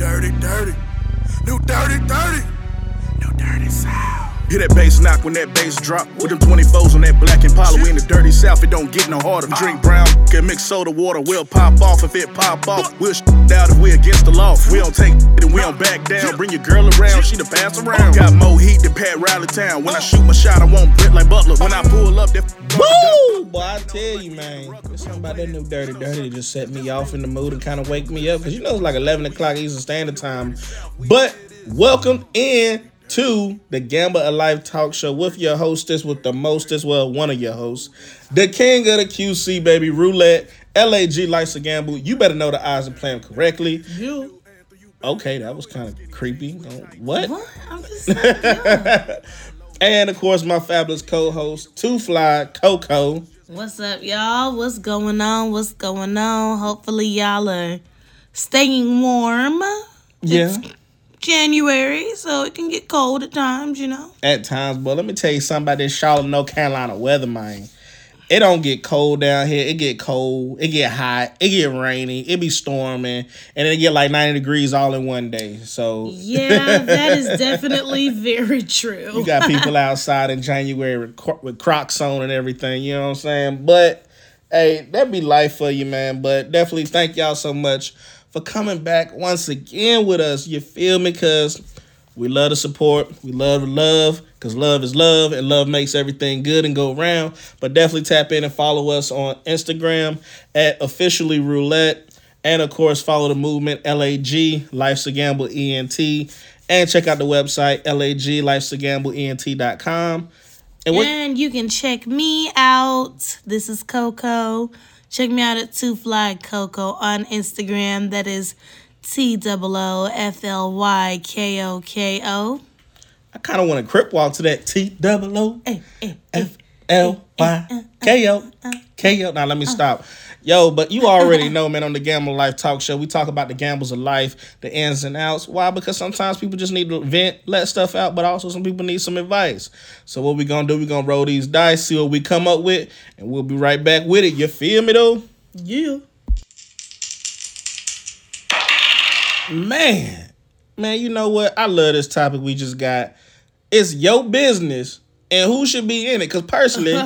dirty, dirty. New dirty, dirty. New dirty sound. Hear that bass knock when that bass drop. With them 24s on that black Impala. We in the dirty south, it don't get no harder. Drink brown, can mix soda water. We'll pop off if it pop off. We'll sh out if we against the law. We don't take it and we don't back down. Bring your girl around, she the pass around. Got more heat than Pat Riley Town. When I shoot my shot, I won't Brit like Butler. When I pull up, that Woo! Boy, I tell you, man, there's something about that new Dirty Dirty that just set me off in the mood and kind of wake me up. Because you know it's like 11 o'clock Eastern Standard Time. But welcome in to the Gamble of Life talk show with your hostess, with the mostest, well, one of your hosts, the king of the QC, baby, Roulette, LAG likes to gamble. You better know the odds and play them correctly. You. Okay, that was kind of creepy. Uh, what? What? I'm just saying. yeah. And of course, my fabulous co-host, Two Fly Coco. What's up, y'all? What's going on? What's going on? Hopefully, y'all are staying warm. Yeah. January, so it can get cold at times, you know. At times, but let me tell you something about this Charlotte, North Carolina weather, man. It don't get cold down here. It get cold. It get hot. It get rainy. It be storming, and it get like ninety degrees all in one day. So Yeah, that is definitely very true. you got people outside in January with, with Crocs on and everything. You know what I'm saying? But hey, that be life for you, man. But definitely thank y'all so much for coming back once again with us. You feel me? Cause we love the support. We love love. Cause love is love, and love makes everything good and go around. But definitely tap in and follow us on Instagram at officially roulette. And of course, follow the movement LAG, Life's a Gamble ENT. And check out the website LAG, Life's a Gamble ENT.com. And And you can check me out. This is Coco. Check me out at Two Fly Coco on Instagram. That is T O O F L Y K O K O. I kind of want to crip walk to that T O hey, F L Y K O K O. Now let me uh-huh. stop. Yo, but you already know, man, on the Gamble Life Talk Show, we talk about the gambles of life, the ins and outs. Why? Because sometimes people just need to vent, let stuff out, but also some people need some advice. So what we gonna do? We gonna roll these dice, see what we come up with, and we'll be right back with it. You feel me though? Yeah. Man, man, you know what? I love this topic we just got. It's your business and who should be in it. Cause personally,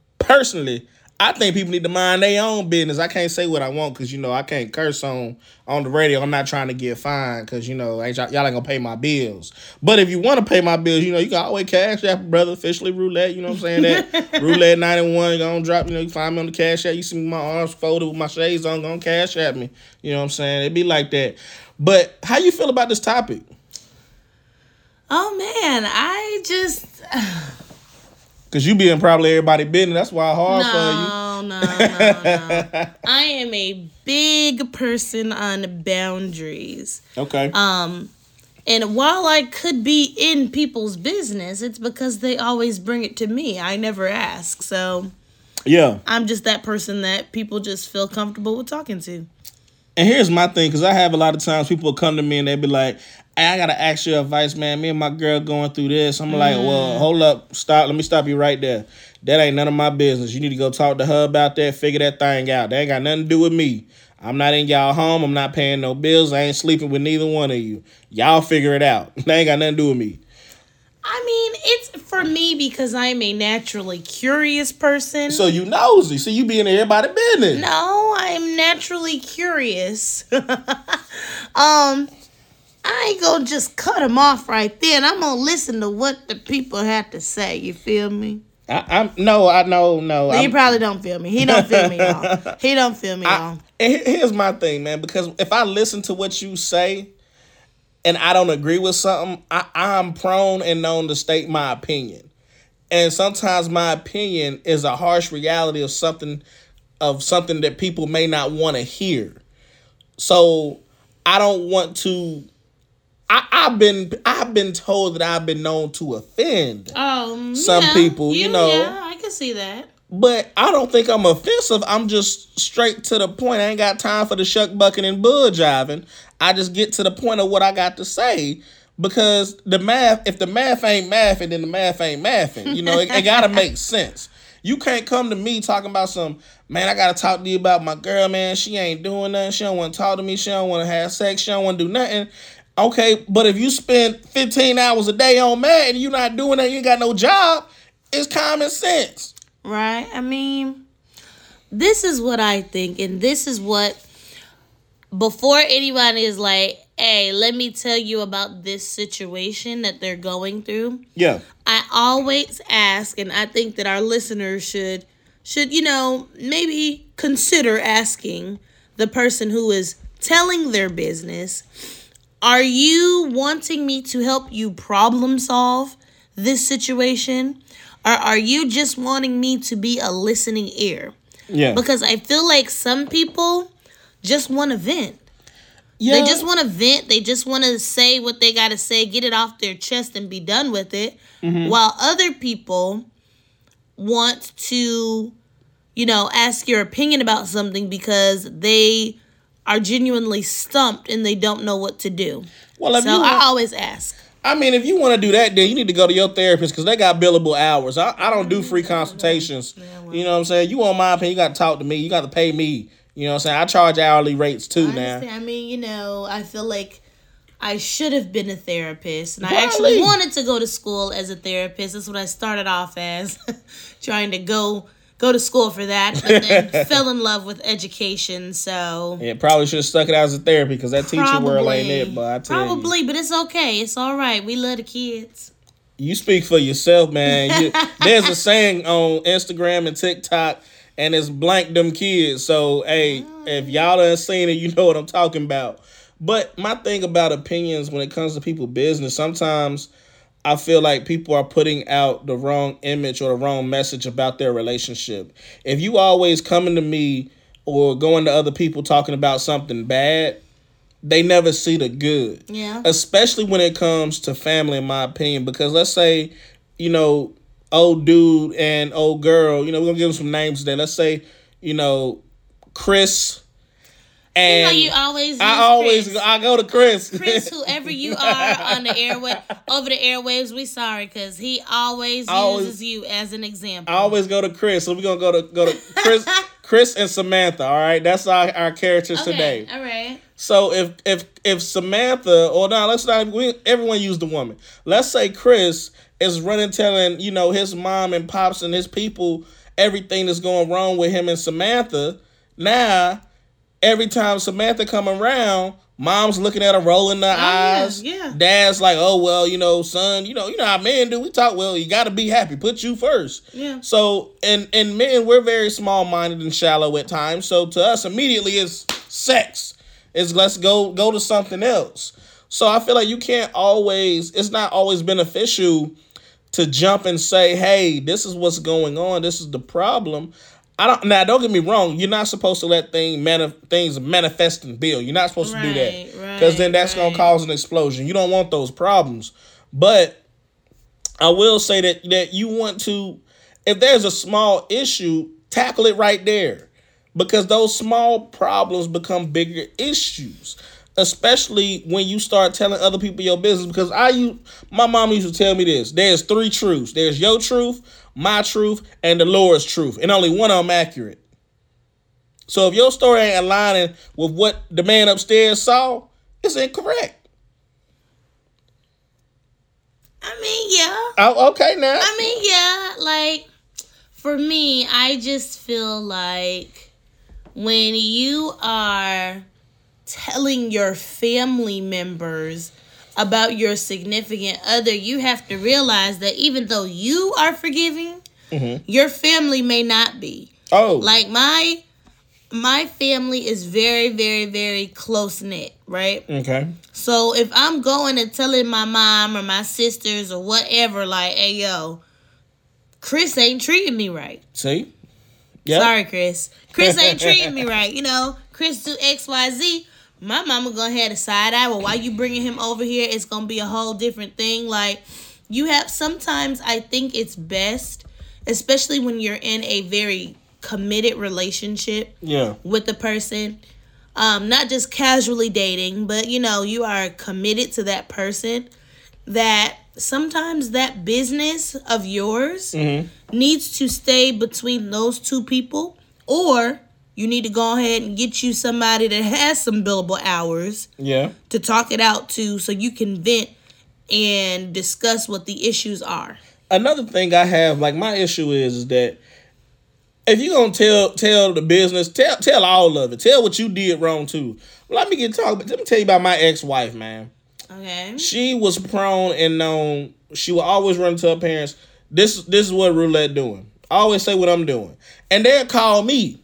personally, I think people need to mind their own business. I can't say what I want because you know I can't curse on on the radio. I'm not trying to get fined because you know ain't y'all, y'all ain't gonna pay my bills. But if you want to pay my bills, you know you can always cash app brother officially roulette. You know what I'm saying that roulette ninety one gonna drop. You know you find me on the cash app. You see my arms folded with my shades on, gonna cash at me. You know what I'm saying? It'd be like that. But how you feel about this topic? Oh man, I just Cause you being probably everybody business. That's why hard no, for you. no, no, no. I am a big person on boundaries. Okay. Um, and while I could be in people's business, it's because they always bring it to me. I never ask. So yeah. I'm just that person that people just feel comfortable with talking to. And here's my thing, because I have a lot of times people come to me and they be like, hey, I gotta ask you advice, man. Me and my girl going through this. I'm like, well, mm. hold up, stop. Let me stop you right there. That ain't none of my business. You need to go talk to her about that, figure that thing out. That ain't got nothing to do with me. I'm not in y'all home. I'm not paying no bills. I ain't sleeping with neither one of you. Y'all figure it out. That ain't got nothing to do with me. I mean, it's for me because I'm a naturally curious person. So you nosy. So you be in everybody business. no, I'm naturally curious. um, I ain't gonna just cut him off right then. I'm gonna listen to what the people have to say. You feel me? I, I'm no, I know, no. he I'm- probably don't feel me. He don't feel me, y'all. He don't feel me, y'all. Here's my thing, man, because if I listen to what you say and I don't agree with something, I, I'm prone and known to state my opinion. And sometimes my opinion is a harsh reality of something of something that people may not want to hear. So I don't want to I, I've been I've been told that I've been known to offend. Um, Some yeah, people, you know. Yeah, I can see that. But I don't think I'm offensive. I'm just straight to the point. I ain't got time for the shuck bucking and bull jiving. I just get to the point of what I got to say because the math, if the math ain't mathing, then the math ain't mathing. You know, it, it gotta make sense. You can't come to me talking about some, man, I gotta talk to you about my girl, man. She ain't doing nothing. She don't want to talk to me. She don't want to have sex. She don't want to do nothing. Okay, but if you spend 15 hours a day on Madden, you're not doing that, you ain't got no job, it's common sense. Right? I mean, this is what I think, and this is what before anybody is like, hey, let me tell you about this situation that they're going through. Yeah. I always ask, and I think that our listeners should should, you know, maybe consider asking the person who is telling their business, are you wanting me to help you problem solve this situation? Or are you just wanting me to be a listening ear? Yeah. Because I feel like some people just want to vent. yeah. They just want to vent. They just want to say what they got to say, get it off their chest, and be done with it. Mm-hmm. While other people want to, you know, ask your opinion about something because they are genuinely stumped and they don't know what to do. well, So I always ask. I mean, if you want to do that, then you need to go to your therapist because they got billable hours. I, I don't do free consultations. You know what I'm saying? You want my opinion, you got to talk to me. You got to pay me. You know what I'm saying? I charge hourly rates too now. I mean, you know, I feel like I should have been a therapist, and I actually wanted to go to school as a therapist. That's what I started off as, trying to go go to school for that, but then fell in love with education. So Yeah, probably should have stuck it out as a therapy because that teacher world ain't it. But I tell you. probably, but it's okay. It's all right. We love the kids. you speak for yourself, man. You, there's a saying on Instagram and TikTok, and it's blank them kids. So, hey, oh, if y'all done seen it, you know what I'm talking about. But my thing about opinions when it comes to people business, sometimes I feel like people are putting out the wrong image or the wrong message about their relationship. If you always coming to me or going to other people talking about something bad, they never see the good Yeah. especially when it comes to family in my opinion because let's say you know old dude and old girl you know we're gonna give them some names today let's say you know chris You know, and you always. I always Chris. i go to chris Chris, whoever you are on the airway, over the airwaves, we sorry because he always Always- uses you as an example. I always go to chris so we're gonna go to go to chris chris and samantha all right that's our, our characters okay, today All right. So if if if Samantha or now let's not we, everyone use the woman. Let's say Chris is running telling you know his mom and pops and his people everything that's going wrong with him and Samantha. Now every time Samantha come around, mom's looking at her rolling their Oh, yeah, eyes. yeah. Dad's like, oh well, you know, son, you know, you know how men do. We talk well. You got to be happy. Put you first. Yeah. So and and men, we're very small minded and shallow at times. So to us, immediately it's sex. It's let's go go to something else. So I feel like you can't always. It's not always beneficial to jump and say, "Hey, this is what's going on. This is the problem." I don't now. Don't get me wrong. You're not supposed to let thing mani- things manifest and build. You're not supposed to do that Right, because then right, that's gonna cause an explosion. You don't want those problems. But I will say that that you want to, if there's a small issue, tackle it right there, because those small problems become bigger issues. Especially when you start telling other people your business. Because I, you, my mom used to tell me this: there's three truths. There's your truth, my truth, and the Lord's truth, and only one of them accurate. So if your story ain't aligning with what the man upstairs saw, it's incorrect. I mean, yeah. Oh, okay now. I mean, yeah. Like, for me, I just feel like when you are telling your family members about your significant other, you have to realize that even though you are forgiving, mm-hmm. your family may not be. oh, Like my my family is very, very, very close knit, right? okay. So if I'm going and telling my mom or my sisters or whatever, like, hey yo, Chris ain't treating me right. See? Yeah. Sorry, Chris. Chris ain't treating me right. You know, Chris do X, Y, Z. My mama gonna have a side eye. Well, why you bringing him over here? It's gonna be a whole different thing. Like, you have sometimes I think it's best, especially when you're in a very committed relationship Yeah. with the person um not just casually dating but you know you are committed to that person that sometimes that business of yours needs to stay between those two people or you need to go ahead and get you somebody that has some billable hours Yeah. to talk it out to so you can vent and discuss what the issues are. Another thing I have, like my issue is, is that if you're gonna tell tell the business, tell tell all of it. Tell what you did wrong too. Let me get talk. Let me tell you about my ex wife, man. Okay. She was prone and known. She would always run to her parents. This this is what roulette doing. I always say what I'm doing, and they'll call me,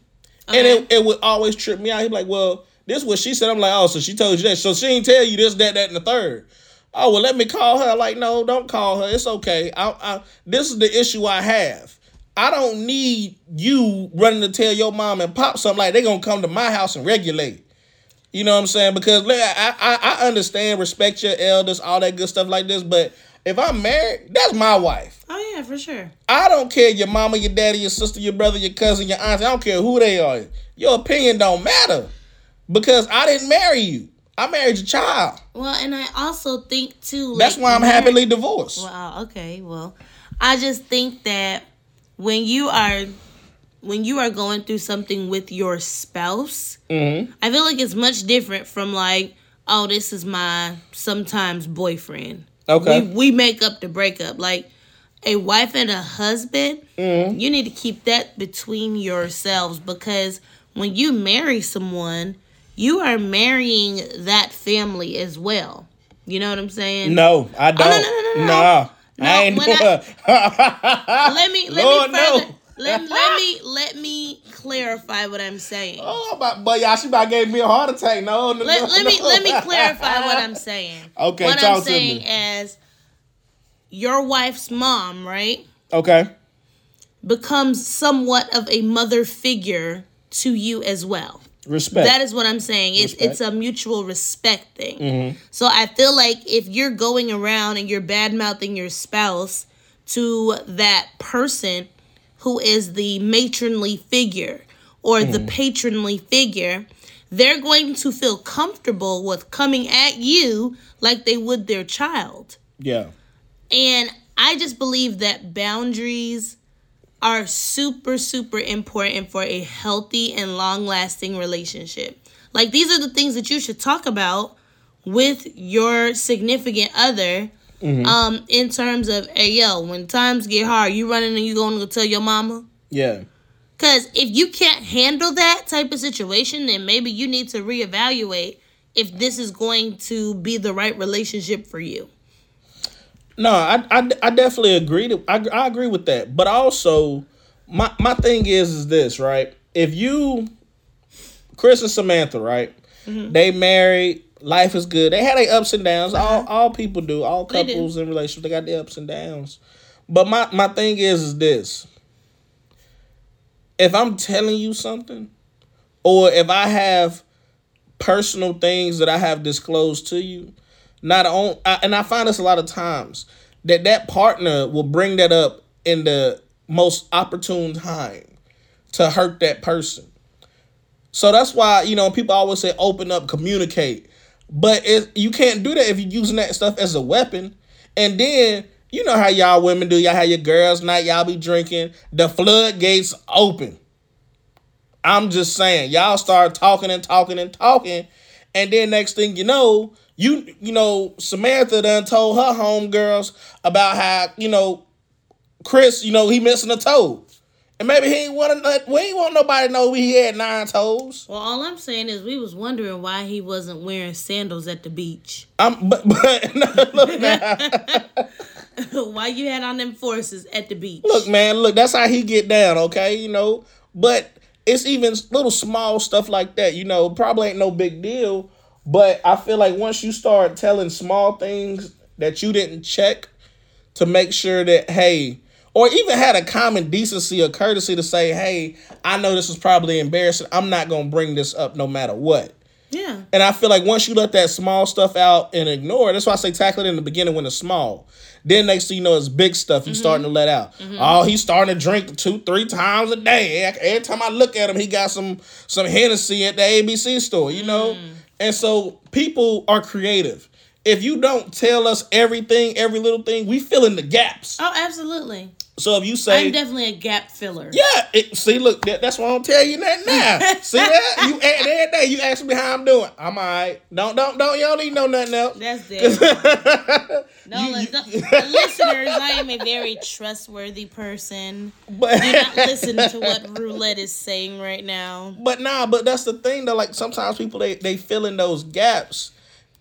and uh-huh. it, it would always trip me out. He'd be like, "Well, this is what she said." I'm like, "Oh, so she told you that? So she ain't tell you this, that, that, and the third. Oh well, let me call her. Like, no, don't call her. It's okay. I, I, this is the issue I have. I don't need you running to tell your mom and pop something like they gonna come to my house and regulate. You know what I'm saying? Because like, I, I I understand, respect your elders, all that good stuff like this. But if I'm married, that's my wife. Oh yeah, for sure. I don't care your mama, your daddy, your sister, your brother, your cousin, your auntie. I don't care who they are. Your opinion don't matter because I didn't marry you. I married your child. Well, and I also think too. That's why I'm happily divorced. Well, okay. Well, I just think that when you are when you are going through something with your spouse, Mm-hmm. I feel like it's much different from like, oh, this is my sometimes boyfriend. Okay. We we make up the breakup. Like a wife and a husband, Mm-hmm. you need to keep that between yourselves because when you marry someone, you are marrying that family as well. You know what I'm saying? No, I don't. Oh, no, no, no, no, no. Nah, No, I ain't doing. let me let Lord, me further no. let, let me let me clarify what I'm saying. oh, but, but y'all, she about gave me a heart attack. No, no, Let, no, let me let me clarify what I'm saying. Okay, what I'm saying me. as your wife's mom, right, Okay. becomes somewhat of a mother figure to you as well. Respect. That is what I'm saying. It's Respect. it's a mutual respect thing. Mm-hmm. So I feel like if you're going around and you're bad mouthing your spouse to that person who is the matronly figure or the Mm-hmm. patronly figure, they're going to feel comfortable with coming at you like they would their child. yeah. And I just believe that boundaries are super, super important for a healthy and long lasting relationship. Like, these are the things that you should talk about with your significant other. Um, in terms of, hey yo, when times get hard, you running and you going to go tell your mama? Yeah. Cause if you can't handle that type of situation, then maybe you need to reevaluate if this is going to be the right relationship for you. No, I, I, I definitely agree. To, I, I agree with that. But also, my my thing is is this right? If you, Chris and Samantha, right? Mm-hmm. They married. Life is good. They had their ups and downs. All all people do. All Uh-huh. Couples in relationships they got their ups and downs. But my my thing is is this. If I'm telling you something, or if I have personal things that I have disclosed to you, not on I, and I find this a lot of times that that partner will bring that up in the most opportune time to hurt that person. So that's why you know people always say open up, communicate, but it, you can't do that if you're using that stuff as a weapon. And then you know how y'all women do. Y'all have your girls' night. Y'all be drinking. The floodgates open. I'm just saying, y'all start talking and talking and talking, and then next thing you know, you you know Samantha done told her homegirls about how you know Chris, you know he missing a toe, and maybe he ain't want to. Uh, we ain't want nobody to know he had nine toes. Well, all I'm saying is we was wondering why he wasn't wearing sandals at the beach. I'm but but no, look now, why you had on them forces at the beach? look man, look that's how he get down. Okay, you know, but it's even little small stuff like that. You know, probably ain't no big deal. But I feel like once you start telling small things that you didn't check to make sure that hey, or even had a common decency or courtesy to say, hey, I know this is probably embarrassing. I'm not gonna bring this up no matter what. Yeah. And I feel like once you let that small stuff out and ignore it, that's why I say tackle it in the beginning when it's small. Then next thing you know, it's big stuff you starting to let out. Mm-hmm. Oh, he's starting to drink two, three times a day. Every time I look at him, he got some some Hennessy at the ABC store, you know? Mm. And so people are creative. If you don't tell us everything, every little thing, we fill in the gaps. Oh, absolutely. So if you say I'm definitely a gap filler. Yeah, it, see, look, that, that's why I'm telling you that now. see that? You every day you ask me how I'm doing. I'm alright. Don't don't don't you don't need know nothing else. That's it. No, You- you- the- the listeners, I am a very trustworthy person. But Do not listen to what Roulette is saying right now. but nah, but that's the thing though. Like sometimes people they they fill in those gaps.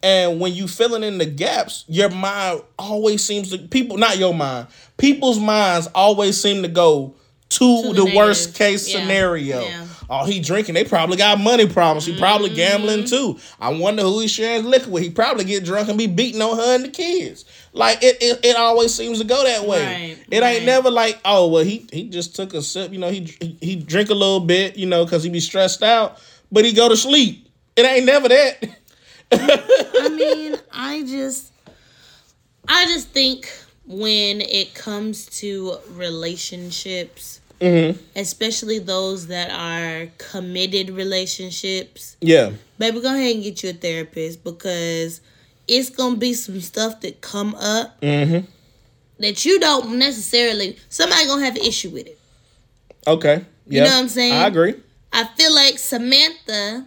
And when you filling in the gaps, your mind always seems to people not your mind. People's minds always seem to go to, To the, the worst case Yeah. scenario. Yeah. Oh, he drinking. They probably got money problems. He probably Mm-hmm. gambling too. I wonder who he sharing liquor with. He probably get drunk and be beating on her and the kids. Like it, it, it always seems to go that way. Right, it ain't never like, oh well, he he just took a sip. You know, he he, he drink a little bit. You know, because he be stressed out, but he go to sleep. It ain't never that. I mean, I just, I just think when it comes to relationships, Mm-hmm. especially those that are committed relationships, Yeah. baby, go ahead and get you a therapist because it's gonna be some stuff that come up Mm-hmm. that you don't necessarily. Somebody gonna have an issue with it. Okay. you know what I'm saying? I agree. I feel like Samantha,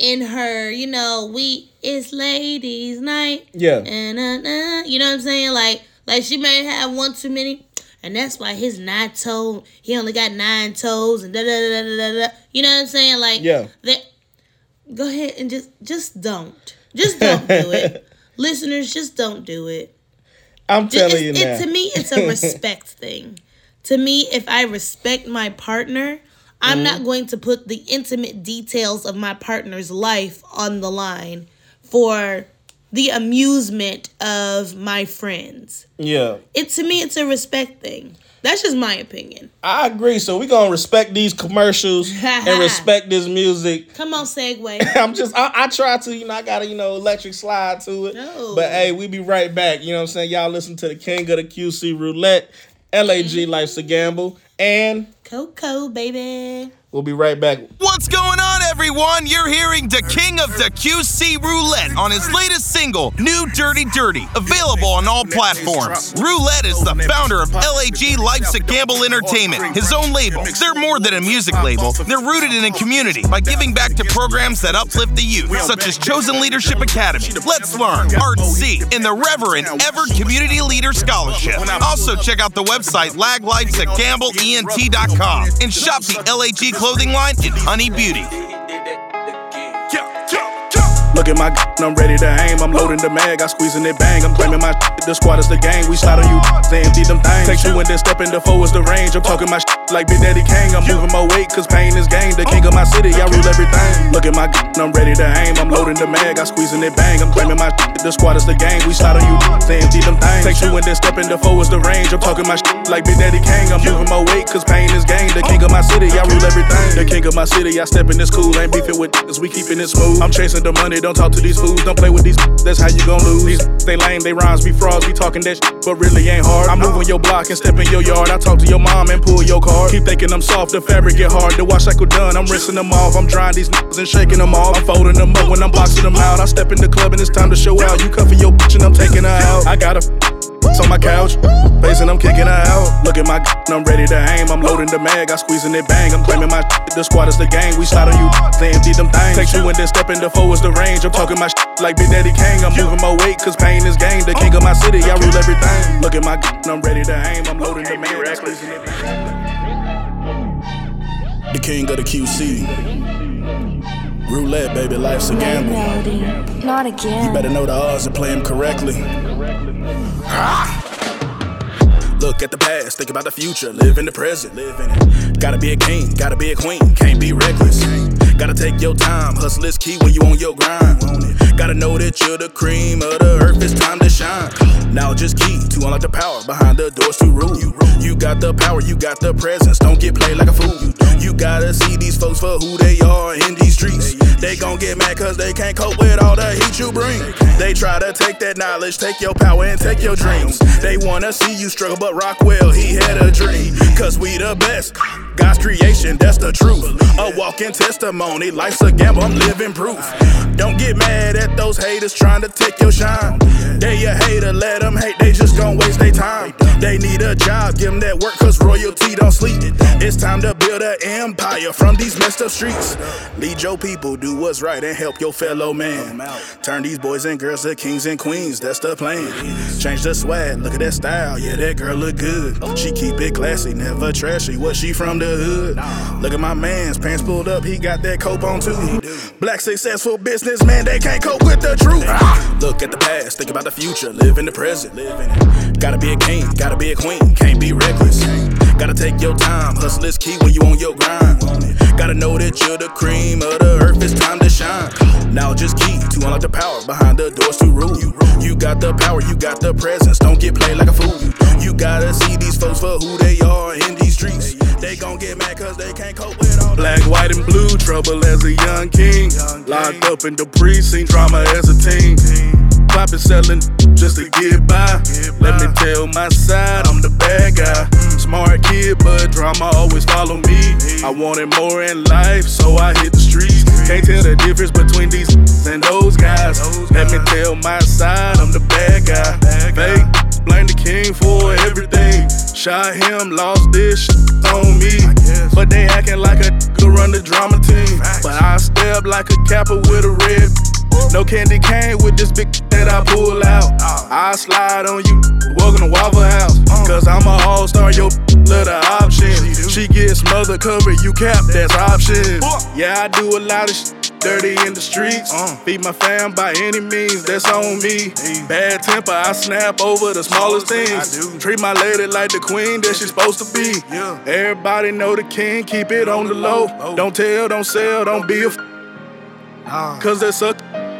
in her, you know, we it's ladies' night. Yeah. And you know what I'm saying? Like, like she may have one too many, and that's why his nine toe, he only got nine toes, and da da da da da da. You know what I'm saying? Like, Yeah. That, go ahead and just, just don't, just don't do it, listeners. Just don't do it. I'm telling you it's- now. it, to me, it's a respect thing. To me, if I respect my partner, I'm Mm-hmm. not going to put the intimate details of my partner's life on the line for the amusement of my friends. yeah. It to me, it's a respect thing. That's just my opinion. I agree. So we gonna respect these commercials and respect this music. Come on, segue. I'm just I, I try to, you know, I gotta, you know, electric slide to it. No. But hey, we be right back. You know what I'm saying? Y'all listen to the King of the QC Roulette, LAG Life's a Gamble, and Coco, baby. We'll be right back. What's going on, everyone? You're hearing the king of the QC Roulette on his latest single, New Dirty Dirty, available on all platforms. Roulette is the founder of LAG Life's a Gamble Entertainment, his own label. They're more than a music label, they're rooted in a community by giving back to programs that uplift the youth, such as Chosen Leadership Academy, Let's Learn, Art C, and the Reverend Ever Community Leader Scholarship. Also, check out the website laglifesagambleent.com and shop the LAG clothing line in Honey Beauty. Look at my gun, I'm ready to aim. I'm loading the mag, I'm squeezing it bang. I'm claiming my shit, the squad is the gang. We slide on you, they empty them things. Take two and then step in the is the range. I'm talking my shit like Big Daddy Kane. I'm moving my weight, cause pain is game. The king of my city, I rule everything. Look at my gun, I'm ready to aim. I'm loading the mag, I'm squeezing it bang. I'm claiming my shit, the squad is the gang. We slide on you, they empty them things. Take two and then step in the is the range. I'm talking my shit like Big Daddy Kane. I'm moving my weight, cause pain is game. The king of my city, I rule everything. The king of my city, I step in this cool. Ain't beefing with cause we keeping it smooth. I'm chasing the money, don't talk to these fools. Don't play with these that's how you gon' lose. These they lame, they rhymes be frauds. We talking that but really ain't hard. I'm moving your block and step in your yard. I talk to your mom and pull your card. Keep thinking I'm soft, the fabric get hard. The wash cycle done, I'm rinsing them off. I'm drying these niggas and shaking them off. I'm folding them up when I'm boxing them out. I step in the club and it's time to show out. You cuffing your bitch and I'm taking her out. I got a on my couch, facing I'm kicking her out. Look at my I'm ready to aim. I'm loading the mag, I'm squeezing it bang. I'm claiming my the squad is the gang. We slide on you, they empty them things. Take two and then step in the four is the range. I'm talking my like Big Daddy Kane. I'm moving my weight, cause pain is gain. The king of my city, I rule everything. Look at my I'm ready to aim. I'm loading the mag, I squeezing it bang. The king of the QC. Roulette, baby, life's a gamble. Not again. You better know the odds and play them correctly. Look at the past, think about the future, live in the present, live in it. Gotta be a king, gotta be a queen, can't be reckless. Gotta take your time, hustle is key when you on your grind. Gotta know that you're the cream of the earth, it's time to shine. Now just key to unlock the power behind the doors to rule. You got the power, you got the presence, don't get played like a fool. You gotta see these folks for who they are in these streets. They gon' get mad cause they can't cope with all the heat you bring. They try to take that knowledge, take your power and take your dreams. They wanna see you struggle, but Rockwell, he had a dream. Cause we the best. God's creation, that's the truth. A walking testimony, life's a gamble, I'm living proof. Don't get mad at those haters trying to take your shine. They a hater, let them hate, they just gon' waste their time. They need a job, give them that work, cause royalty don't sleep. It's time to build an empire from these messed up streets. Lead your people, do what's right, and help your fellow man. Turn these boys and girls to kings and queens, that's the plan. Change the swag, look at that style, yeah, that girl look good. She keep it classy, never trashy, what she from the hood? Look at my man's pants pulled up, he got that cope on too. Black successful businessman, they can't cope with the truth. Look at the past, think about the future, live in the present. Gotta be a king, gotta be a queen, can't be reckless. Gotta take your time, hustle is key when you on your grind. Gotta know that you're the cream of the earth, it's time to shine. Now just key to unlock the power behind the doors to rule. You got the power, you got the presence, don't get played like a fool. You gotta see these folks for who they are in these streets. They gon' get mad cause they can't cope with all Black, white, and blue, trouble as a young king. Locked up in the precinct, drama as a teen. Poppin' selling just to get by. Let me tell my side, I'm the bad guy. Smart kid, but drama always follow me. I wanted more in life, so I hit the streets. Can't tell the difference between these and those guys. Let me tell my side, I'm the bad guy. Fake, blame the king for everything. Shot him, lost this shit on me. But they acting like a could run the drama team. But I step like a capper with a red. No candy cane with this big that I pull out. I slide on you, welcome to Waffle House. Cause I'm a all star, yo, love the option. She gets mother cover you cap, that's option. Yeah, I do a lot of sh- dirty in the streets. Feed my fam by any means, that's on me. Bad temper, I snap over the smallest things. Treat my lady like the queen that she's supposed to be. Everybody know the king, keep it on the low. Don't tell, don't sell, don't be a f- Ah. Cause that's a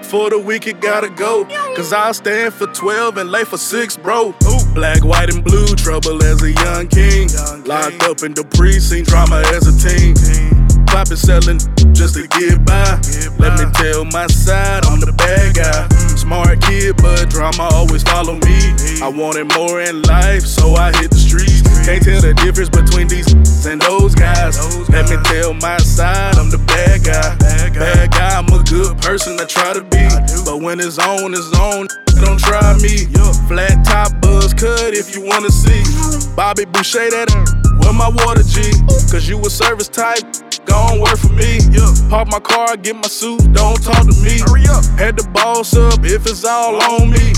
for the week, it gotta go. Cause I stand for 12 and lay for 6, bro. Black, white, and blue, trouble as a young king. Locked up in the precinct, drama as a teen. Poppin' selling just to get by. Let me tell my side, I'm the bad guy. Mm. Smart kid, but drama always follow me. I wanted more in life, so I hit the streets. Can't tell the difference between these and those guys. Let me tell my side, I'm the bad guy. Bad guy, good person, I try to be. But when it's on, it's on. Don't try me. Flat top buzz cut if you wanna see. Bobby Boucher, that where my water G. Cause you a service type, gon' work for me. Park my car, get my suit, don't talk to me. Had the boss up if it's all on me.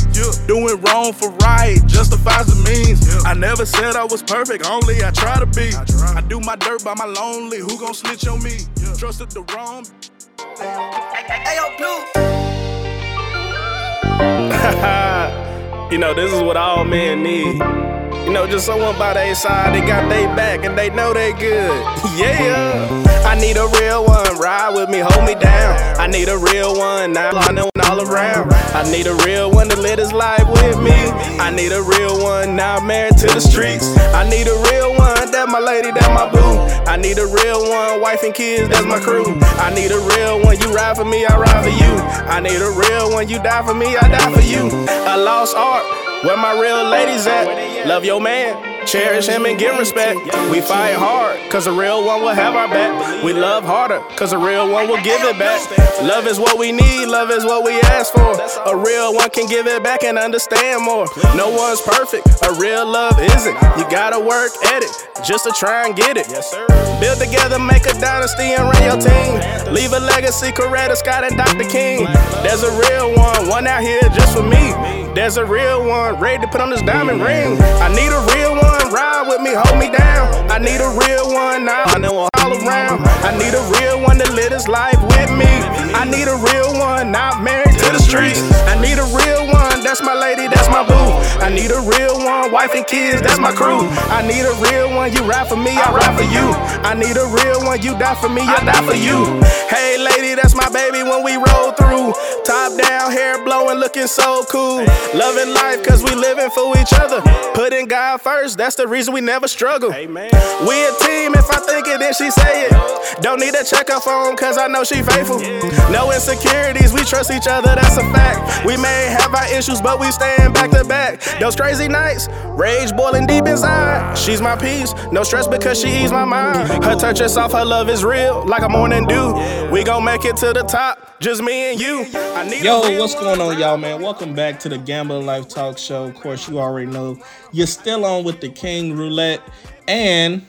Doing wrong for right justifies the means. I never said I was perfect, only I try to be. I do my dirt by my lonely, who gon' snitch on me? Trusted the wrong. you know, this is what all men need. You know, just someone by their side, they got they back and they know they good. yeah. I need a real one, ride with me, hold me down. I need a real one, now all around. I need a real one to live his life with me. I need a real one, now married to the streets. I need a real one, that my lady, that my boo. I need a real one, wife and kids, that's my crew. I need a real one, you ride for me, I ride for you. I need a real one, you die for me, I die for you. A lost art, where my real ladies at? Love your man, cherish him and give respect. We fight hard, cause a real one will have our back. We love harder, cause a real one will give it back. Love is what we need, love is what we ask for. A real one can give it back and understand more. No one's perfect, a real love isn't. You gotta work at it, just to try and get it. Build together, make a dynasty and run your team. Leave a legacy, Coretta Scott and Dr. King. There's a real one, one out here just for me. There's a real one, ready to put on this diamond ring. I need a real one, ride with me, hold me down. I need a real one, now I know all around. I need a real one to live his life with me. I need a real one, not married the streets. I need a real one, that's my lady, that's my boo. I need a real one, wife and kids, that's my crew. I need a real one, you ride for me, I ride for you. I need a real one, you die for me, I die for you. Hey lady, that's my baby when we roll through. Top down, hair blowing, looking so cool. Loving life cause we living for each other. Putting God first, that's the reason we never struggle. We a team, if I think it, then she say it. Don't need to check her phone cause I know she faithful. No insecurities, we trust each other, that's a fact. We may have our issues, but we staying back to back. Those crazy nights, rage boiling deep inside. She's my peace, no stress because she ease my mind. Her touch is soft, her love is real, like a morning dew. We gon' make it to the top, just me and you. I need Yo, what's going on, y'all, man? Welcome back to the Gambler Life Talk Show. Of course, you already know you're still on with the King Roulette, and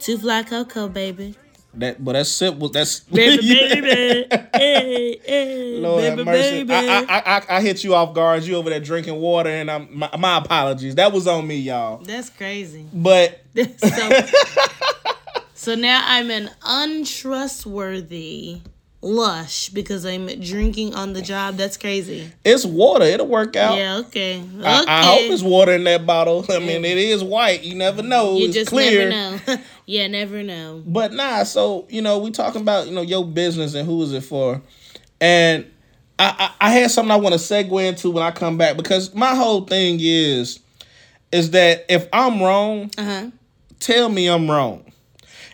Two fly Coco, baby. That, but that's simple. That's Baby, baby. hey, hey. Lord baby, mercy. baby. I, I, I, I hit you off guard. You over there drinking water, and I'm my, my apologies. That was on me, y'all. That's crazy. But so, so now I'm an untrustworthy lush because I'm drinking on the job. That's crazy. it's water. It'll work out. Yeah, okay. Okay. I, I hope it's water in that bottle. I mean, it is white. You never know. you it's just clear. never know. yeah, never know. But nah, so you know, we talking about you know your business and who is it for, and I I, I had something I want to segue into when I come back because my whole thing is is that if I'm wrong, Uh-huh. tell me I'm wrong.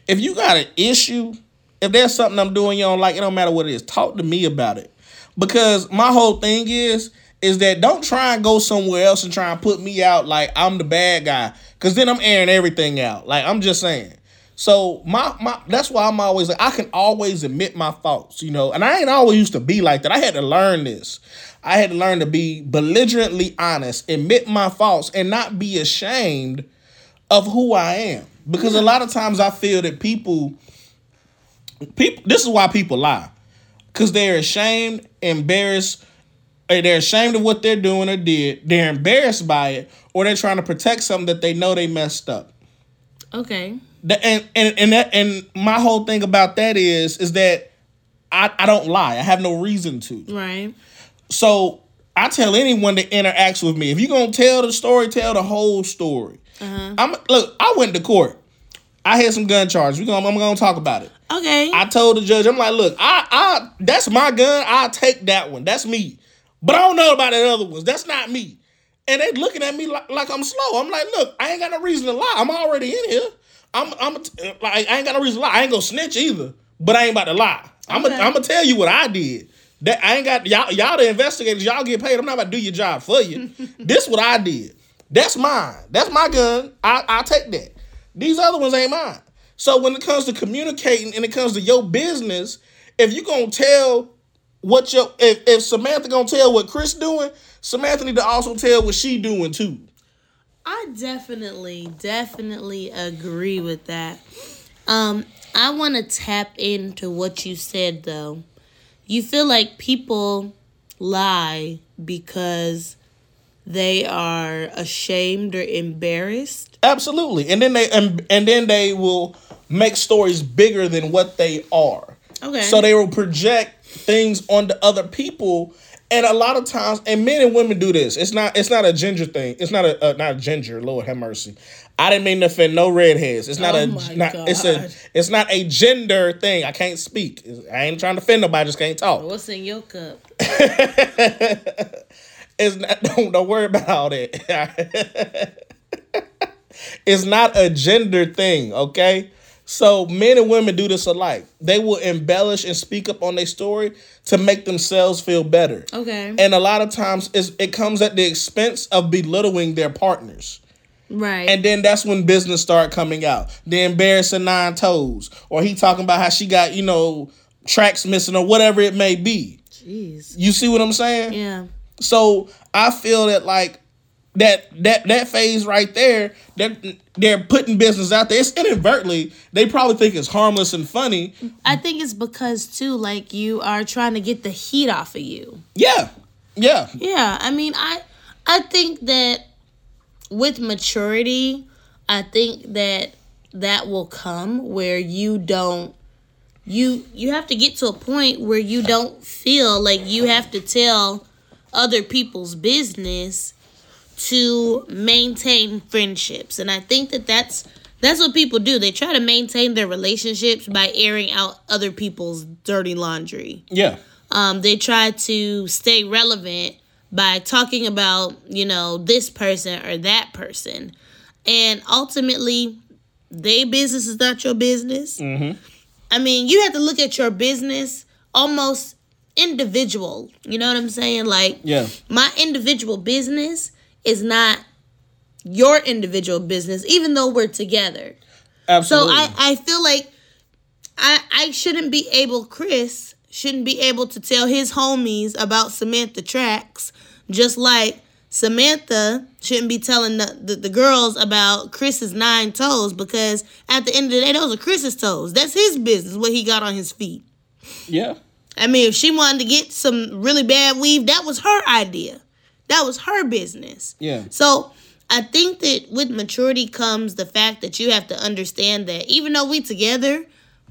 If you got an issue, if there's something I'm doing you don't like, it don't matter what it is. Talk to me about it. Because my whole thing is, is that don't try and go somewhere else and try and put me out like I'm the bad guy. Cause then I'm airing everything out. Like I'm just saying. So my my that's why I'm always like I can always admit my faults, you know. And I ain't always used to be like that. I had to learn this. I had to learn to be belligerently honest, admit my faults, and not be ashamed of who I am. Because a lot of times I feel that people people this is why people lie. Cause they're ashamed, embarrassed, or they're ashamed of what they're doing or did. They're embarrassed by it, or they're trying to protect something that they know they messed up. Okay. The- and and and that and my whole thing about that is is that I, I don't lie. I have no reason to. Right. So I tell anyone that interacts with me, if you're gonna tell the story, tell the whole story. uh-huh. I'm look. I went to court. I had some gun charges. We gonna I'm gonna talk about it. Okay. I told the judge, I'm like, look, I I that's my gun. I'll take that one. That's me. But I don't know about the other ones. That's not me. And they looking at me like, like I'm slow. I'm like, look, I ain't got no reason to lie. I'm already in here. I'm I'm like I ain't got no reason to lie. I ain't gonna snitch either. But I ain't about to lie. I'm Okay. I'm gonna tell you what I did. That I ain't got y'all y'all the investigators. Y'all get paid. I'm not about to do your job for you. this what I did. That's mine. That's my gun. I I take that. These other ones ain't mine. So when it comes to communicating and it comes to your business, if you gonna tell what your if, if Samantha gonna tell what Chris doing, Samantha need to also tell what she doing too. I definitely, definitely agree with that. Um, I want to tap into what you said though. You feel like people lie because they are ashamed or embarrassed. Absolutely. And then they and, and then they will make stories bigger than what they are. Okay. So they will project things onto other people. And a lot of times, and men and women do this. It's not. It's not a ginger thing. It's not a uh, not a ginger. Lord have mercy. I didn't mean to offend no redheads. It's not Oh a. my Not, it's a. It's not a gender thing. I can't speak. I ain't trying to offend nobody. I just can't talk. What's in your cup? It's not. Don't, don't worry about all that. it's not a gender thing, okay? So men and women do this alike. They will embellish and speak up on their story to make themselves feel better. Okay. And a lot of times it's, it comes at the expense of belittling their partners. right. And then that's when business start coming out. The embarrassing nine toes. Or he talking about how she got, you know, tracks missing or whatever it may be. Jeez. You see what I'm saying? Yeah. So I feel that like that that that phase right there, they're they're putting business out there. It's inadvertently. They probably think it's harmless and funny. I think it's because too, like you are trying to get the heat off of you. Yeah. Yeah. Yeah, I mean, I I think that with maturity, I think that that will come where you don't you you have to get to a point where you don't feel like you have to tell other people's business to maintain friendships. And I think that that's that's what people do. They try to maintain their relationships by airing out other people's dirty laundry Yeah. um, they try to stay relevant by talking about you know this person or that person and ultimately their business is not your business i mean you have to look at your business almost individual. You know what I'm saying? Like, Yeah. my individual business is not your individual business, even though we're together. Absolutely. So I, I feel like I I shouldn't be able Chris shouldn't be able to tell his homies about Samantha tracks, just like Samantha shouldn't be telling the, the, the girls about Chris's nine toes because at the end of the day those are Chris's toes. That's his business what he got on his feet. yeah. I mean, if she wanted to get some really bad weave, that was her idea. That was her business. Yeah. So I think that with maturity comes the fact that you have to understand that even though we together,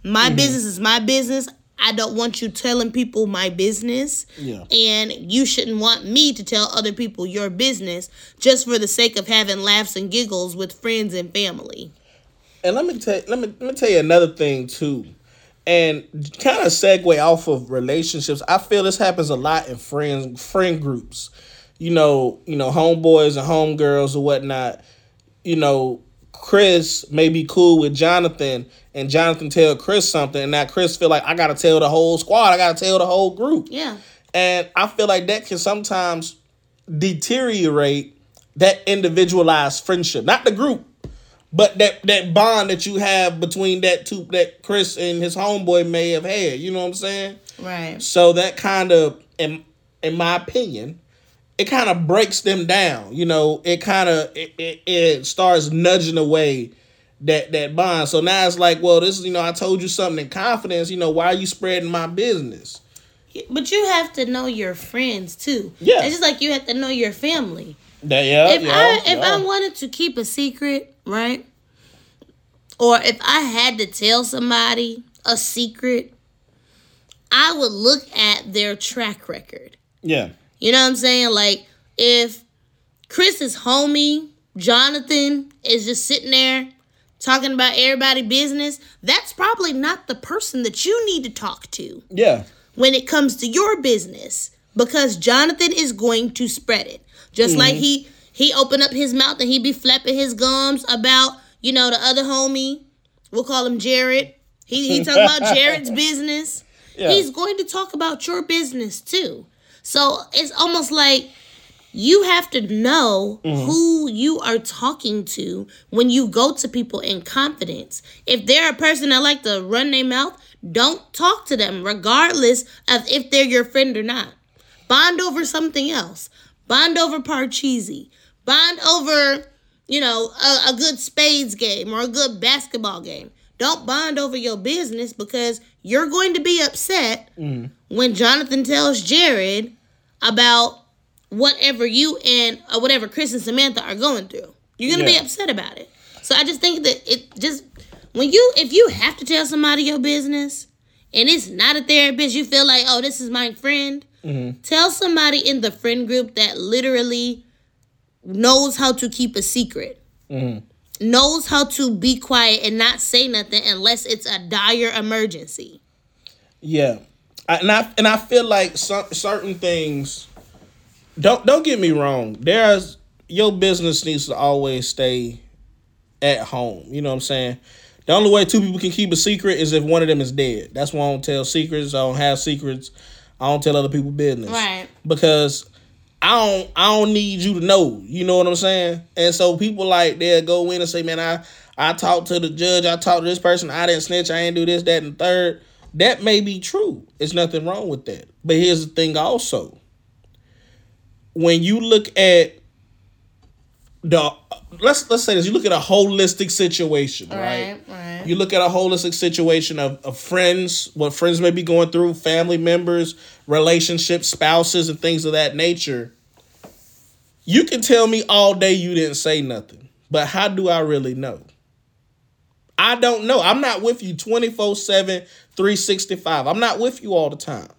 my Mm-hmm. business is my business. I don't want you telling people my business. Yeah. And you shouldn't want me to tell other people your business just for the sake of having laughs and giggles with friends and family. And let me tell let me let me tell you another thing too. And kind of segue off of relationships. I feel this happens a lot in friends friend groups. You know, you know, homeboys and homegirls or whatnot. You know, Chris may be cool with Jonathan, and Jonathan tell Chris something, and now Chris feel like I gotta tell the whole squad, I gotta tell the whole group. Yeah. And I feel like that can sometimes deteriorate that individualized friendship, not the group, but that that bond that you have between that two that Chris and his homeboy may have had. You know what I'm saying? Right. So that kind of, in in my opinion, it kind of breaks them down. You know, it kind of it, it, it starts nudging away that that bond. So now it's like, well, this is you know, I told you something in confidence. You know, why are you spreading my business? But you have to know your friends too. Yeah. It's just like you have to know your family. That, yeah, if yeah, I if yeah. I wanted to keep a secret, right? Or if I had to tell somebody a secret, I would look at their track record. yeah, You know what I'm saying? Like if Chris's homie, Jonathan, is just sitting there talking about everybody business, that's probably not the person that you need to talk to yeah, when it comes to your business because Jonathan is going to spread it. Just like mm-hmm. he he opened up his mouth and he be flapping his gums about, you know, the other homie. We'll call him Jared. He he talking about Jared's business. Yeah. He's going to talk about your business too. So it's almost like you have to know mm-hmm. who you are talking to when you go to people in confidence. If they're a person that like to run their mouth, don't talk to them, regardless of if they're your friend or not. Bond over something else. Bond over Parcheesi. Bond over, you know, a, a good spades game or a good basketball game. Don't bond over your business because you're going to be upset mm. when Jonathan tells Jared about whatever you and or whatever Chris and Samantha are going through. You're gonna be upset about it. So I just think that it just when you if you have to tell somebody your business and it's not a therapist, you feel like, oh, this is my friend. Mm-hmm. Tell somebody in the friend group that literally knows how to keep a secret. Mm-hmm. Knows how to be quiet and not say nothing unless it's a dire emergency. yeah. I, and I and I feel like some certain things. Don't don't get me wrong. There's your business needs to always stay at home. You know what I'm saying? The only way two people can keep a secret is if one of them is dead. That's why I don't tell secrets. I don't have secrets. I don't tell other people business. Right. Because I don't I don't need you to know. You know what I'm saying? And so people like they'll go in and say, Man, I I talked to the judge, I talked to this person, I didn't snitch, I ain't do this, that, and the third. That may be true. It's nothing wrong with that. But here's the thing also. When you look at the let's let's say this, you look at a holistic situation, right? right. You look at a holistic situation of, of friends, what friends may be going through, family members, relationships, spouses, and things of that nature. You can tell me all day you didn't say nothing, but how do I really know? I don't know. I'm not with you 24 7, 365. I'm not with you all the time.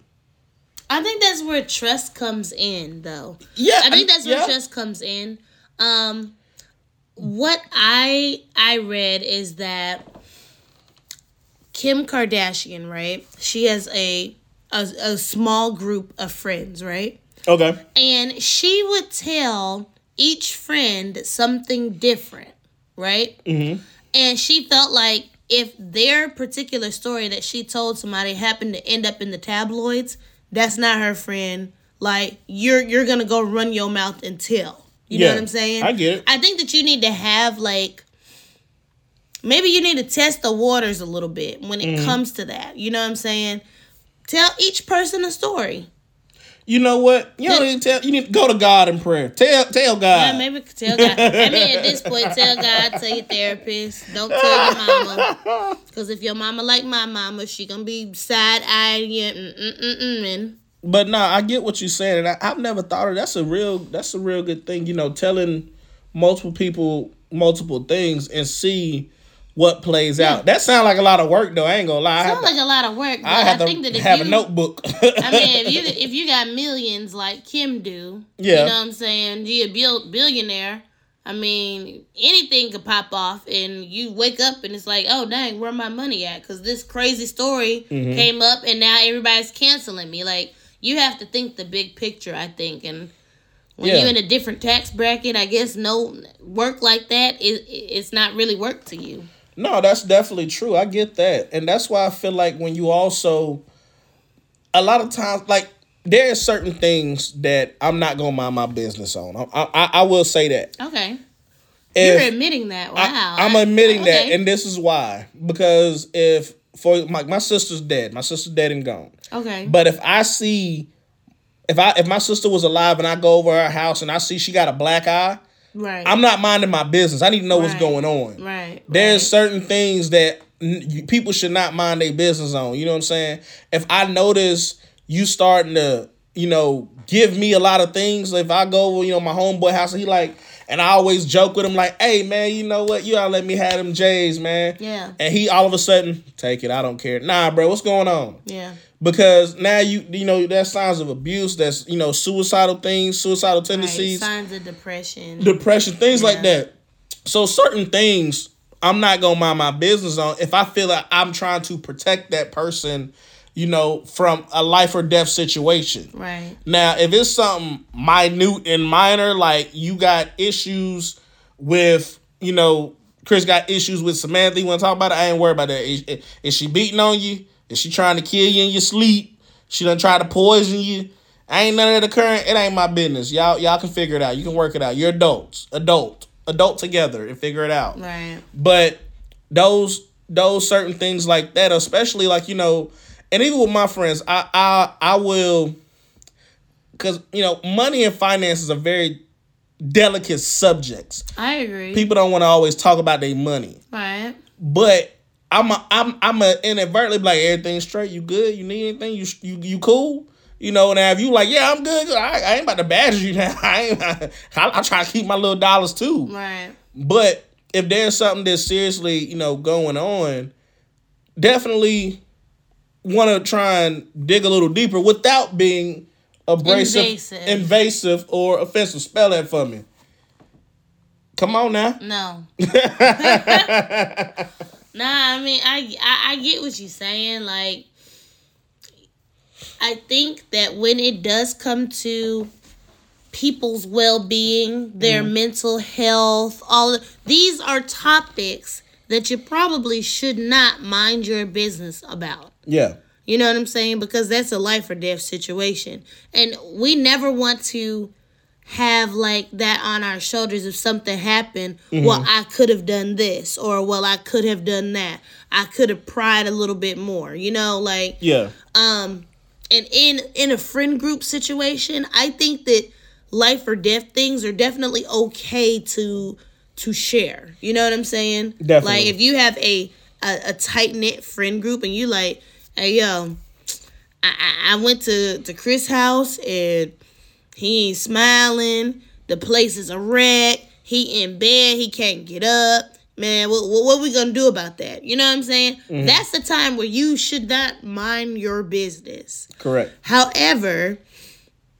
I think that's where trust comes in, though. Yeah, I think that's where yeah. trust comes in. Um, what I I read is that Kim Kardashian, right? She has a a, a small group of friends, right? Okay. And she would tell each friend something different, right? Mm-hmm. And she felt like if their particular story that she told somebody happened to end up in the tabloids, that's not her friend. Like you're you're gonna go run your mouth and tell. You know what I'm saying? I get it. I think that you need to have like maybe you need to test the waters a little bit when it comes to that. You know what I'm saying? Tell each person a story. You know what? You don't need to tell. You need to go to God in prayer. Tell tell God. Yeah, maybe tell God. I mean, at this point, tell God, tell your therapist. Don't tell your mama. Because if your mama like my mama, she gonna be side eyeing you. Mm, mm, mm, mm, and But nah, I get what you're saying, and I, I've never thought of that's a real that's a real good thing. You know, telling multiple people multiple things and see what plays out. That sounds like a lot of work, though. I ain't gonna lie. I sounds like a lot of work. But I I, have think to that if have you, a notebook. I mean, if you if you got millions like Kim do, Yeah. you know what I'm saying? You a bil- billionaire. I mean, anything could pop off, and you wake up and it's like, oh dang, where my money at? Because this crazy story Mm-hmm. came up, and now everybody's canceling me. Like, you have to think the big picture, I think, and. When Yeah. you're in a different tax bracket, I guess no work like that is it's not really work to you. No, that's definitely true. I get that. And that's why I feel like when you also a lot of times like there are certain things that I'm not gonna mind my business on. I I, I will say that. Okay, If- you're admitting that. Wow, I, am admitting that, Okay. and this is why. Because if for my my sister's dead, my sister's dead and gone. okay, But if I see, if I if my sister was alive and I go over her house and I see she got a black eye, right, I'm not minding my business. I need to know what's going on. right. There's right. certain things that n- people should not mind their business on. You know what I'm saying? If I notice you starting to, you know, give me a lot of things, if I go over, you know, my homeboy house he like, and I always joke with him like, hey man, you know what? You gotta let me have them J's, man. Yeah. And he all of a sudden, take it, I don't care. Nah, bro, what's going on? Yeah. Because now you you know that's signs of abuse, that's you know, suicidal things, suicidal Right. tendencies Signs of depression. depression, things like that. So certain things I'm not gonna mind my business on if I feel like I'm trying to protect that person, you know, from a life or death situation. right. Now, if it's something minute and minor, like you got issues with, you know, Chris got issues with Samantha, you want to talk about it? I ain't worried about that. Is, is she beating on you? Is she trying to kill you in your sleep? She done try to poison you? I ain't none of that occurring. It ain't my business. Y'all, y'all can figure it out. You can work it out. You're adults, adult, adult together, and figure it out. Right. But those those certain things like that, especially like you know, and even with my friends, I I I will, because you know, money and finances are very delicate subjects. I agree. People don't want to always talk about their money, right. but I'm a, I'm I'm a inadvertently be like everything's straight. You good? You need anything? You you you cool? You know, now if you like, yeah, I'm good. I, I ain't about to badger you now. I ain't. I, I'm trying to keep my little dollars too. Right. But if there's something that's seriously, you know, going on, definitely want to try and dig a little deeper without being abrasive, Invasive. invasive, or offensive. Spell that for me. Come on now. No. nah, I mean, I, I I get what you're saying. Like, I think that when it does come to people's well-being, their mm-hmm. mental health, all of, these are topics that you probably should not mind your business about. Yeah. You know what I'm saying? Because that's a life or death situation. And we never want to have like that on our shoulders if something happened. Well, I could have done this, or well, I could have done that. I could have pried a little bit more, you know, like Yeah. um and in in a friend group situation, I think that life or death things are definitely okay to to share. You know what I'm saying? Definitely. Like if you have a a, a tight knit friend group and you like, hey yo, I, I I went to to Chris' house and he ain't smiling. The place is a wreck. He in bed. He can't get up. Man, what, what, what we gonna do about that? You know what I'm saying? Mm-hmm. That's the time where you should not mind your business. Correct. However,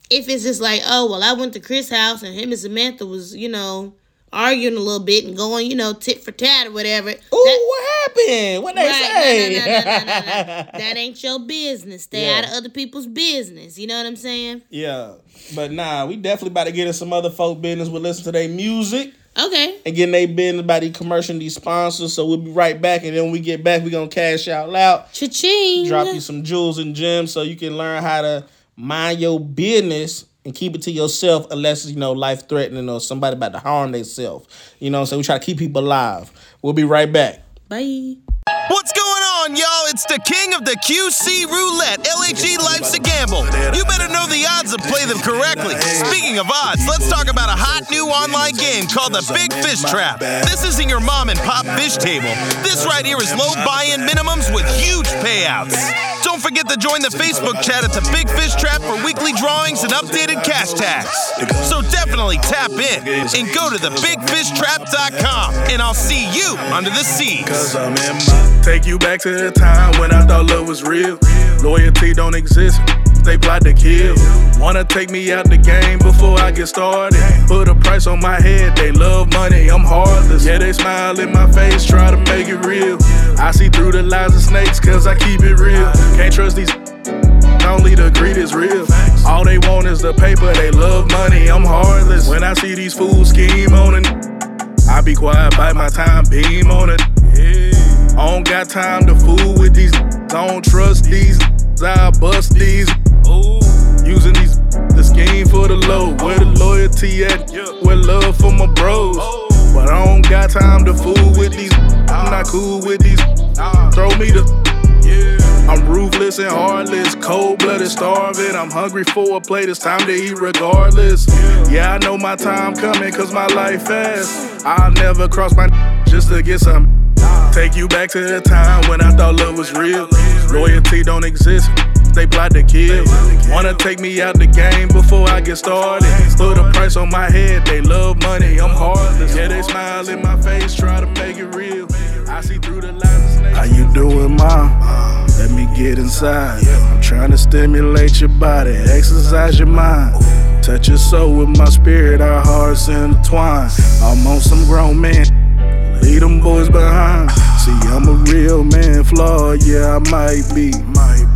if it's just like, oh well, I went to Chris' house and him and Samantha was, you know, arguing a little bit and going, you know, tit for tat or whatever. Ooh, that- what happened? What they Right, say? no, no, no, no, no, no, no. That ain't your business. Stay Yeah. out of other people's business. You know what I'm saying? yeah. But nah, we definitely about to get in some other folk business. We'll listen to their music. Okay. and getting their business by these commercial these sponsors. So we'll be right back, and then when we get back, we gonna cash out loud, Cha-ching. drop you some jewels and gems, so you can learn how to mind your business and keep it to yourself unless you know life threatening or somebody about to harm themselves. You know, so we try to keep people alive. We'll be right back. Bye. What's going on, y'all? It's the king of the QC roulette. LAG Life's a gamble. You better know the odds and play them correctly. Speaking of odds, let's talk about a hot new online game called the Big Fish Trap. This isn't your mom and pop fish table. This right here is low buy-in minimums with huge payouts. Don't forget to join the Facebook chat at the Big Fish Trap for weekly drawings and updated cash tags. So definitely tap in and go to thebigfishtrap.com, and I'll see you under the seas. Take you back to the time when I thought love was real. Loyalty don't exist, they plot to kill. Wanna take me out the game before I get started. Put a price on my head, they love money, I'm heartless. Yeah, they smile in my face, try to make it real. I see through the lies of snakes, cause I keep it real. Can't trust these. Only the greed is real. All they want is the paper, they love money, I'm heartless. When I see these fools scheme on it, I be quiet, bite my time, beam on it. I don't got time to fool with these. I don't trust these. I bust these. Using these the scheme for the low. Where the loyalty at? Where love for my bros? Oh. But I don't got time to fool with these. I'm not cool with these. Throw me the. I'm ruthless and heartless, cold blooded, starving. I'm hungry for a plate, it's time to eat regardless. Yeah, I know my time coming, cause my life fast. I'll never cross my just to get some. Take you back to the time when I thought love was real. Loyalty don't exist, they plot to kill. Wanna take me out the game before I get started. Put a price on my head, they love money, I'm heartless. Yeah, they smile in my face, try to make it real. I see through the lies. How you doing, mom? Let me get inside. I'm trying to stimulate your body, exercise your mind. Touch your soul with my spirit, our hearts intertwine. I'm on some grown man, leave them boys behind. See, I'm a real man, flawed, yeah, I might be.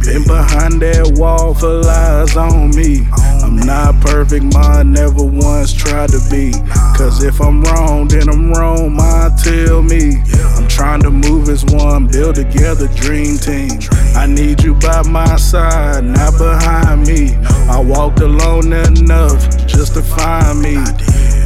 Been behind that wall for lies on me. I'm not perfect, mine never once tried to be. Cause if I'm wrong, then I'm wrong, mine tell me. I'm trying to move as one, build together, dream team. I need you by my side, not behind me. I walked alone enough just to find me.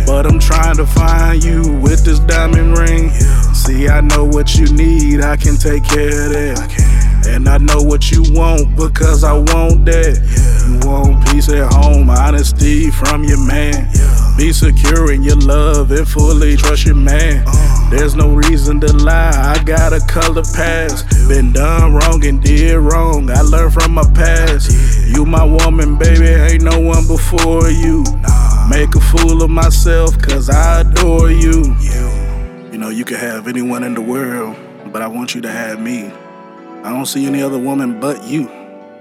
But I'm trying to find you with this diamond ring. See, I know what you need, I can take care of that. And I know what you want because I want that. You want peace at home, honesty from your man. Be secure in your love and fully trust your man. There's no reason to lie, I got a color past. Been done wrong and did wrong, I learned from my past. You my woman, baby, ain't no one before you. Make a fool of myself, cause I adore you. You know, you can have anyone in the world, but I want you to have me. I don't see any other woman but you.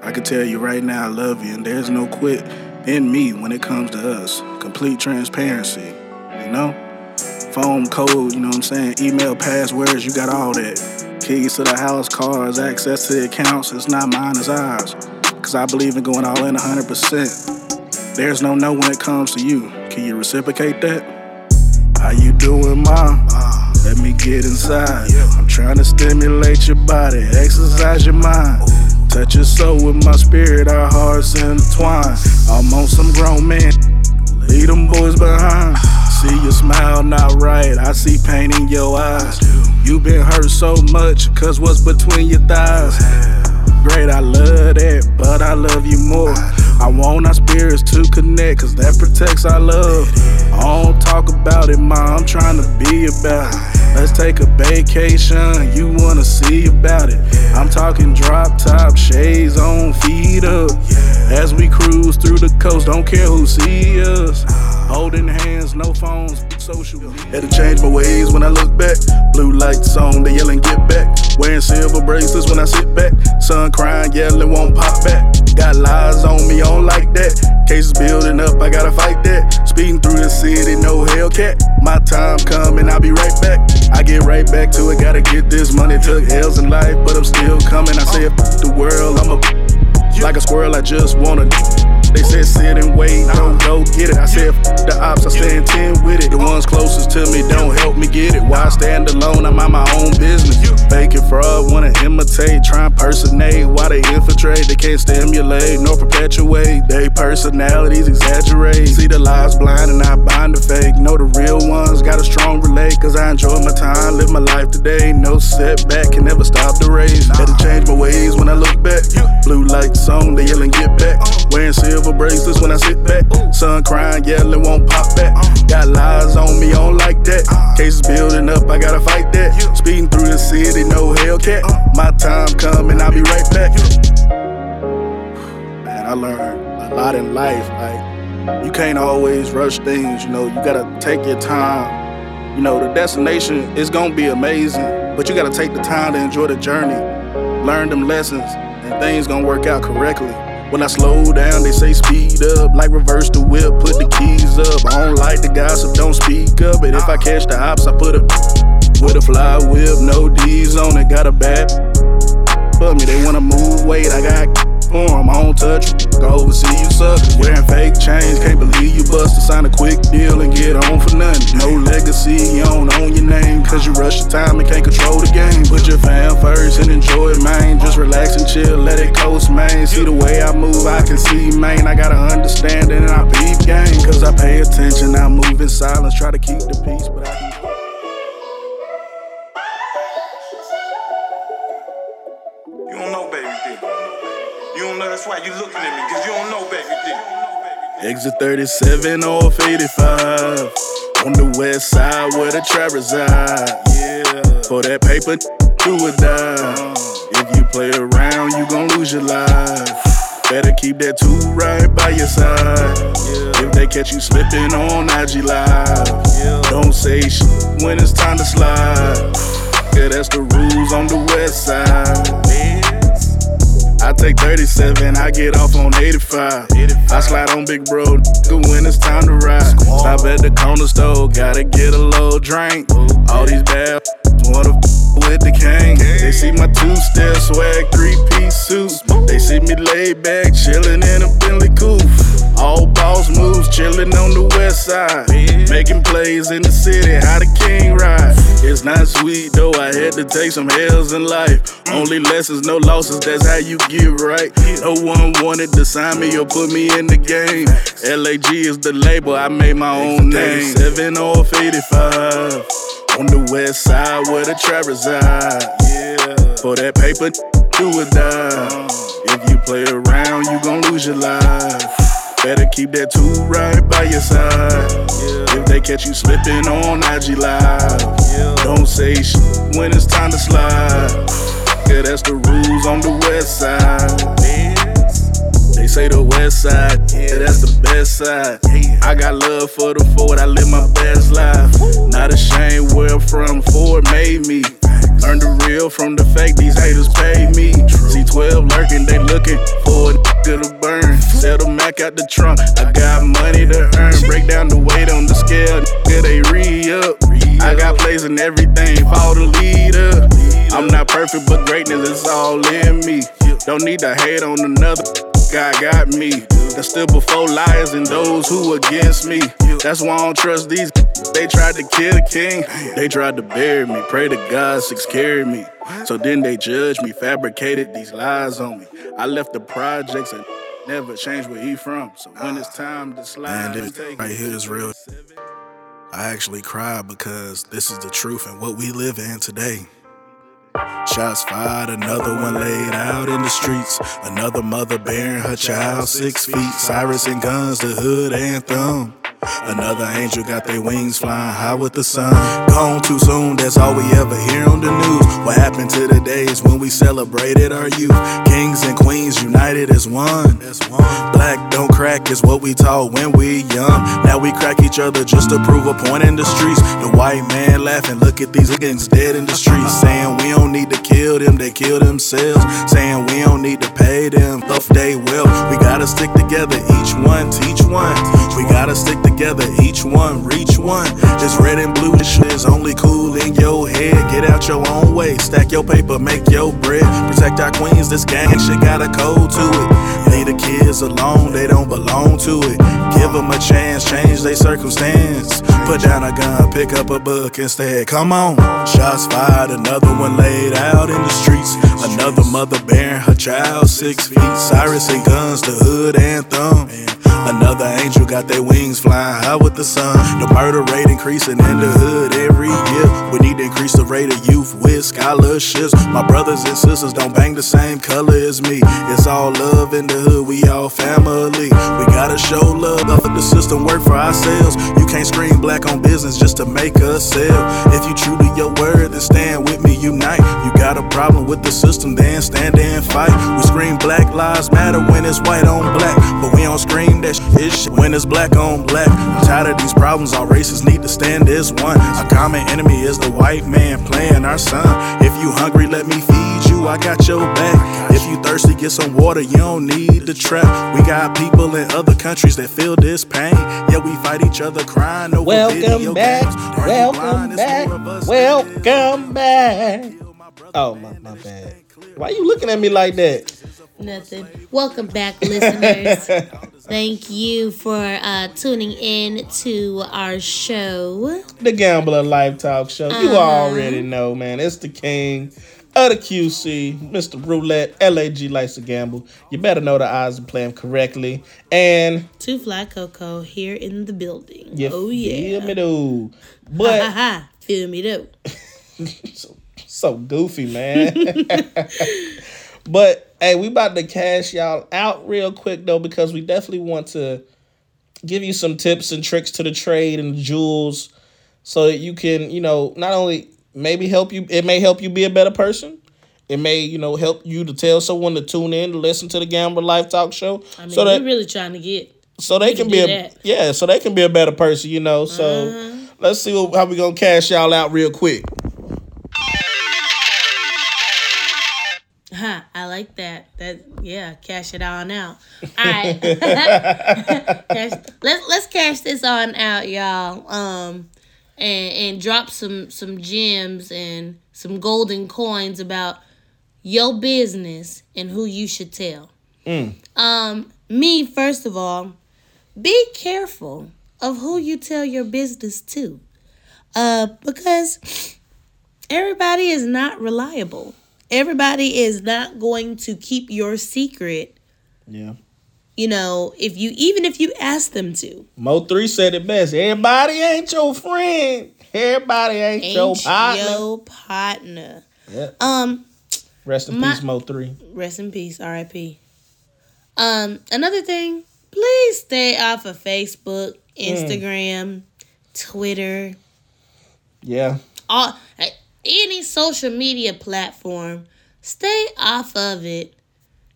I can tell you right now I love you, and there's no quit in me when it comes to us. Complete transparency, you know? Phone code, you know what I'm saying? Email passwords, you got all that. Keys to the house, cars, access to the accounts, it's not mine, it's ours. Cause I believe in going all in 100%. There's no no when it comes to you. Can you reciprocate that? How you doing, mom? Let me get inside. I'm trying to stimulate your body, exercise your mind. Touch your soul with my spirit, our hearts intertwine. I'm on some grown man, leave them boys behind. See your smile not right, I see pain in your eyes. You been hurt so much, cause what's between your thighs? Great, I love that, but I love you more. I want our spirits to connect, cause that protects our love. I don't talk about it, ma, I'm trying to be about it. Let's take a vacation, you wanna see about it. I'm talking drop top, shades on, feet up. As we cruise through the coast, don't care who see us. Holding hands, no phones, social. Had to change my ways when I look back. Blue lights on, they yelling, get back. Wearing silver bracelets when I sit back. Sun crying, yelling, won't pop back. Got lies on me, I don't like that. Cases building up, I gotta fight that. Speeding through the city, no Hellcat. My time coming, I'll be right back. I get right back to it, gotta get this money. Took L's in life, but I'm still coming. I say, f the world, I'm a like a squirrel, I just wanna They said sit and wait, don't go get it. I said the ops, I stand 10 with it. The ones closest to me don't help me get it. Why stand alone? I'm on my own business. Faking fraud, wanna imitate, try and personate. Why they infiltrate? They can't stimulate nor perpetuate. They personalities exaggerate. See the lies blind and I bind the fake. Know the real ones, got a strong relate. Cause I enjoy my time, live my life today. No setback, can never stop the race. Had to change my ways when I look back. Blue lights on, they yelling get back. Wearing silver bracelets when I sit back. Sun crying, yelling won't pop back. Got lies on me, on like that. Cases building up, I gotta fight that. Speeding through the city, no Hellcat. My time coming, I'll be right back. Man, I learned a lot in life. Like, you can't always rush things, you know, you gotta take your time. You know, the destination is gonna be amazing, but you gotta take the time to enjoy the journey. Learn them lessons, and things gonna work out correctly. When I slow down, they say speed up, like reverse the whip, put the keys up. I don't like the gossip, don't speak up. But if I catch the ops, I put a with a fly whip, no D's on it, got a bat. For me, they wanna move weight, I got I don't touch. you. Go oversee you suckers. Wearing fake chains, can't believe you bust to sign a quick deal and get on for nothing. No legacy, you don't own your name, cause you rush your time and can't control the game. Put your fam first and enjoy it, man. Just relax and chill, let it coast, man. See the way I move, I can see, man. I gotta understand it and I peep game. Cause I pay attention, I move in silence, try to keep the peace, but I That's why you looking at me, cause you don't know, baby D. Exit 37 off 85. On the west side where the trap reside. Yeah. For that paper, do or die. Uh. If you play around, you gon' lose your life. Better keep that two right by your side. If they catch you slipping on IG Live, don't say shit when it's time to slide. Yeah, that's the rules on the west side. I take 37, I get off on 85. I slide on big bro, when it's time to ride. Stop at the corner store, gotta get a little drink. All these bad wanna with the king. They see my two step swag, three piece suit. They see me laid back, chillin' in a Bentley coupe. All boss moves, chillin' on the west side. Making plays in the city, how the king ride. It's not sweet though, I had to take some hells in life. Only lessons, no losses, that's how you get right. No one wanted to sign me or put me in the game. LAG is the label, I made my own name. 7 off 85. On the west side where the trap reside. Yeah. For that paper, do or die. If you play around, you gon' lose your life. Better keep that two right by your side. Yeah. If they catch you slipping on IG Live, don't say shit when it's time to slide. Yeah, that's the rules on the west side. They say the west side, yeah, that's the best side. I got love for the Ford, I live my best life. Not ashamed where I'm from, Ford made me. Learn the real from the fake, these haters pay me. C12 lurking, they looking for a nigga to burn. Sell the Mac out the trunk, I got money to earn. Break down the weight on the scale, nigga, they re up. I got plays in everything, follow the leader. I'm not perfect, but greatness is all in me. Don't need to hate on another. God got me. That's still before liars and those who against me. That's why I don't trust these. They tried to kill the king. They tried to bury me. Pray to God, six carry me. So then they judged me, fabricated these lies on me. I left the projects and never changed where he from. So when it's time to slide, Man, and this right here is real. I actually cried because this is the truth and what we live in today. Shots fired, another one laid out in the streets. Another mother bearing her child six feet. Cyrus and guns, the hood anthem. Another angel got their wings flying high with the sun. Gone too soon, that's all we ever hear on the news. What happened to the days when we celebrated our youth? Kings and queens united as one. Black don't crack is what we taught when we young. Now we crack each other just to prove a point in the streets. The white man laughing, look at these niggas dead in the streets. Saying we don't need to kill them, they kill themselves. Saying we don't need to pay them, stuff they will. We gotta stick together, each one teach one. We gotta stick together, each one reach one. This red and blue this shit is only cool in your head. Get out your own way, stack your paper, make your bread. Protect our queens, this gang shit got a code to it. Leave the kids alone, they don't belong to it. Give them a chance, change their circumstance. Put down a gun, pick up a book instead. Come on. Shots fired, another one laid out in the streets. Another mother bearing her child six feet. Cyrus and guns, the hood anthem. Another angel got their wings flying high with the sun. The murder rate increasing in the hood every year. We need to increase the rate of youth with scholarships. My brothers and sisters don't bang the same color as me. It's all love in the hood, we all family. We gotta show love, let the system work for ourselves. You can't scream black on business just to make us sell. If you true to your word, then stand with me, unite. You got a problem with the system, then stand and fight. We scream black lives matter when it's white on black, but we don't scream that when it's black on black. I'm tired of these problems, all races need to stand as one. A common enemy is the white man playing our son. If you hungry, let me feed you, I got your back. If you thirsty, get some water, you don't need the trap. We got people in other countries that feel this pain. Yeah, we fight each other crying over video Welcome back. games. Are blind? Welcome back. more of us than it is. Welcome back. Oh my, my bad. Why you looking at me like that? Nothing. Welcome back, listeners. Thank you for uh, tuning in to our show. The Gambler Life Talk Show. You Uh-huh. already know, man. It's the king of the QC, Mr. Roulette. LAG Life's a Gamble. You better know the odds and play them correctly. And Two Fly Coco here in the building. you oh feel yeah. me, dude. Ha But ha. Feel me though. so goofy, man. but hey, we about to cash y'all out real quick though, because we definitely want to give you some tips and tricks to the trade and jewels so that you can, you know, not only maybe help you it may help you be a better person. It may, you know, help you to tell someone to tune in to listen to the Gambler Life Talk Show. I mean, so that we're really trying to get. so they can be a that. Uh-huh. yeah, so they can be a better person, you know. So let's see what, how we gonna cash y'all out real quick. Huh, I like that. That yeah, cash it on out. All right, cash, let's let's cash this on out, y'all. Um, and and drop some some gems and some golden coins about your business and who you should tell. Um, me first of all, be careful of who you tell your business to, uh, because everybody is not reliable. Everybody is not going to keep your secret. Yeah. You know, if you even if you ask them to, Mo three said it best. Everybody ain't your friend. Everybody ain't, your partner. your partner. Yeah. Um, Rest in my- peace, Mo3. rest in peace, R.I.P. Um, another thing, please stay off of Facebook, Instagram, Twitter, Yeah. all any social media platform. Stay off of it.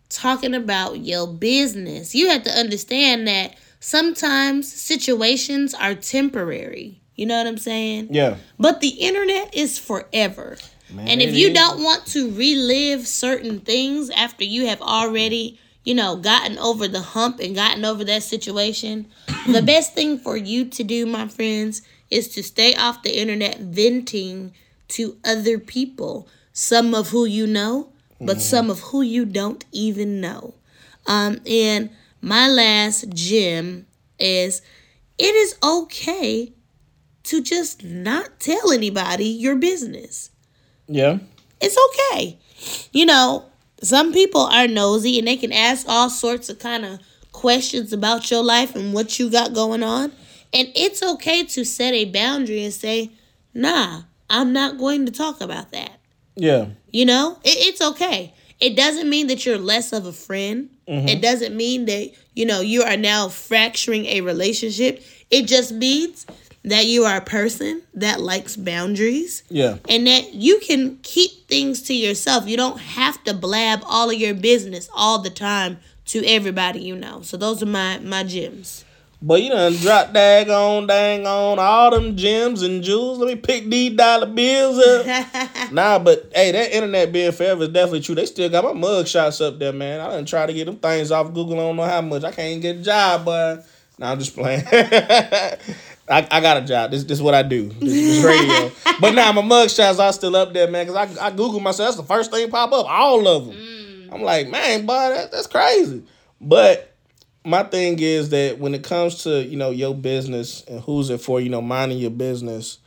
Talking about your business, you have to understand that sometimes situations are temporary. You know what I'm saying? Yeah. But the internet is forever. and if you is. don't want to relive certain things after you have already, you know, gotten over the hump and gotten over that situation, the best thing for you to do, my friends, is to stay off the internet venting to other people, some of who you know, but some of who you don't even know. Um, and my last gem is it is okay to just not tell anybody your business. Yeah. It's okay. You know, some people are nosy and they can ask all sorts of kind of questions about your life and what you got going on. And it's okay to set a boundary and say, nah, I'm not going to talk about that. Yeah. You know, it, it's okay. It doesn't mean that you're less of a friend. Mm-hmm. It doesn't mean that, you know, you are now fracturing a relationship. It just means that you are a person that likes boundaries Yeah. and that you can keep things to yourself. You don't have to blab all of your business all the time to everybody you know. So those are my my gems. But you done drop dag on, dang on all them gems and jewels. Let me pick these dollar bills up. nah, but hey, that internet being forever is definitely true. They still got my mug shots up there, man. I done try to get them things off Google. I don't know how much. I can't get a job, but nah, I'm just playing. I, I got a job. This this is what I do. This, this radio. but nah, my mug shots are still up there, man. Cause I I Google myself. That's the first thing pop up. All of them. Mm. I'm like, man, boy, that, that's crazy. But my thing is that when it comes to you know your business and who's it for, you know, minding your business,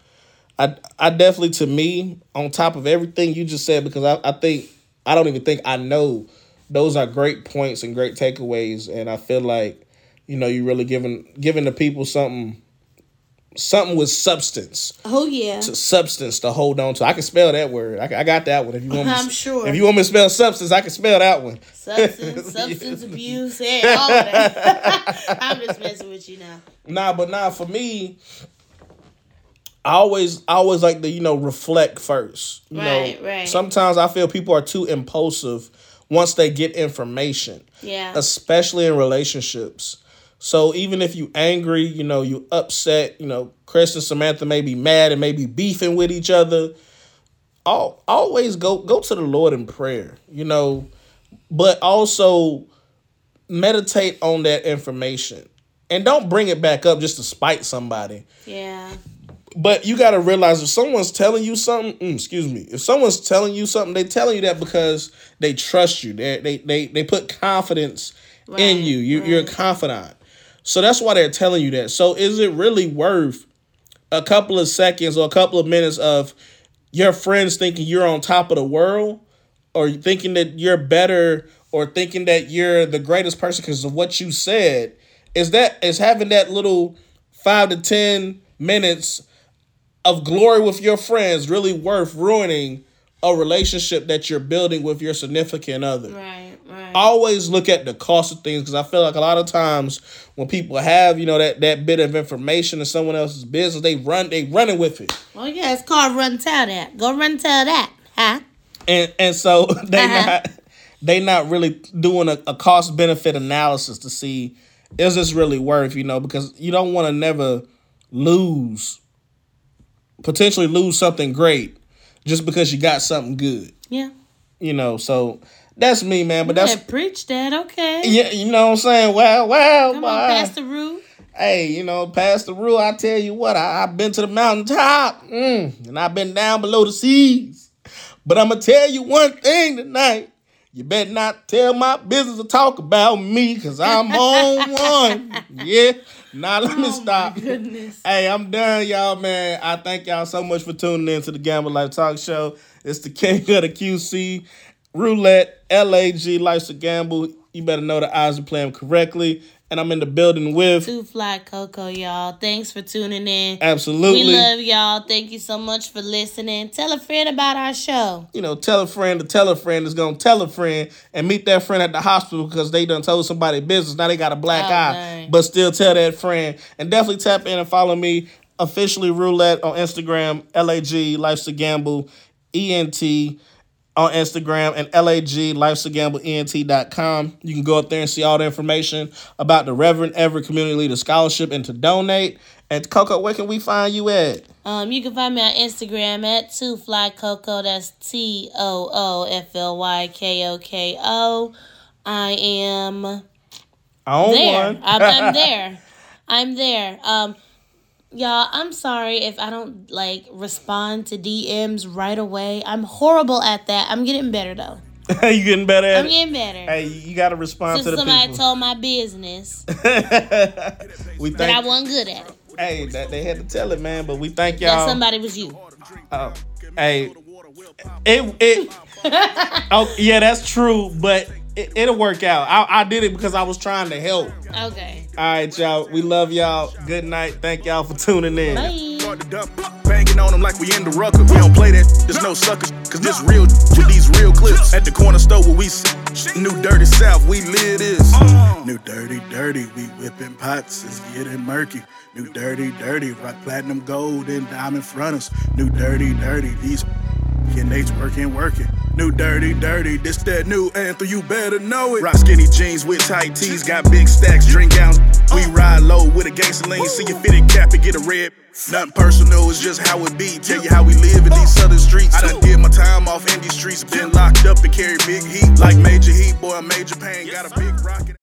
I I definitely to me on top of everything you just said because I, I think I don't even think I know those are great points and great takeaways. And I feel like you know you're really giving giving the people something something with substance Oh yeah. to substance to hold on to. I can spell that word. I, I got that one. If you want, me to- I'm sure. If you want me to spell substance, I can spell that one. Substance, substance abuse, and all of that. I'm just messing with you now. Nah, but nah, for me, I always I always like to, you know, reflect first. You Right, know, right. sometimes I feel people are too impulsive once they get information. Yeah. Especially in relationships. So even if you angry, you know, you upset, you know, Chris and Samantha may be mad and may be beefing with each other. Al always go go to the Lord in prayer, you know, but also meditate on that information. And don't bring it back up just to spite somebody. Yeah. But you got to realize if someone's telling you something, mm, excuse me, if someone's telling you something, they're telling you that because they trust you. They they they, they put confidence in Right, you. you You're a confidant. So that's why they're telling you that. So is it really worth a couple of seconds or a couple of minutes of your friends thinking you're on top of the world or thinking that you're better or thinking that you're the greatest person because of what you said? Is that is having that little five to ten minutes of glory with your friends really worth ruining a relationship that you're building with your significant other? Right. Right. always look at the cost of things because I feel like a lot of times when people have you know that that bit of information in someone else's business, they run they running with it, Well, yeah, it's called run tell that. Go run tell that, huh? and and so they Uh-huh. not they not really doing a, a cost benefit analysis to see is this really worth you know because you don't want to never lose potentially lose something great just because you got something good Yeah. you know so that's me man but That's that's preach that, okay. yeah you know what I'm saying Wow, wow, Come on, Pastor Rue. Hey, you know, past the rule, I tell you what, I, I've been to the mountaintop mm, and I've been down below the seas. But I'm going to tell you one thing tonight. You better not tell my business or talk about me because I'm on one. Yeah. Now let me oh, stop. Goodness. Hey, I'm done, y'all, man. I thank y'all so much for tuning in to the Gamble Life Talk Show. It's the king of the QC roulette, LAG, Life's a Gamble. You better know the eyes are playing correctly. And I'm in the building with Two Fly Coco, y'all. Thanks for tuning in. absolutely. We love y'all. Thank you so much for listening. Tell a friend about our show. you know, tell a friend to tell a friend is gonna tell a friend and meet that friend at the hospital because they done told somebody business. Now they got a black Oh, eye, dang. but still tell that friend. And definitely tap in and follow me officially roulette on Instagram, LAG Life's a Gamble, ENT on Instagram and LAG Life's a Gamble ENT.com. You can go up there and see all the information about the Reverend Everett Community Leader Scholarship and to donate. And Coco, where can we find you at? Um, you can find me on Instagram at Two Fly Coco. That's T O O F L Y K O K O. I am On there. one. I'm, I'm there. I'm there. Um, y'all, I'm sorry if I don't like respond to DMs right away. I'm horrible at that. I'm getting better though. you getting better at I'm it? getting better. Hey, you got to respond Since to the somebody people. told my business we that I wasn't good at it. hey, that they had to tell it, man. But we thank y'all. somebody was you. Oh, hey, it it. oh yeah, that's true. But it, it'll work out. I, I did it because I was trying to help. Okay. All right, y'all. We love y'all. Good night. Thank y'all for tuning in. Bye. Start to dump, banging on them like we in the rucker. We don't play that, there's no suckers, cause this real with these real clips. At the corner store where we sit, new dirty south, we live this. New dirty, dirty, we whipping pots, it's getting murky. New dirty, dirty, rock platinum gold and diamond fronters. New dirty, dirty, these and they's working, working. New dirty, dirty, this that new anthem, you better know it. Rock skinny jeans with tight tees, got big stacks, drink out. We ride low with a gangster lean, see your fitted cap and get a red. Nothing personal, it's just how it be. Tell you how we live in these southern streets. I done did my time off in these streets, been locked up and carry big heat. Like major heat, boy, major pain, got a big rocket.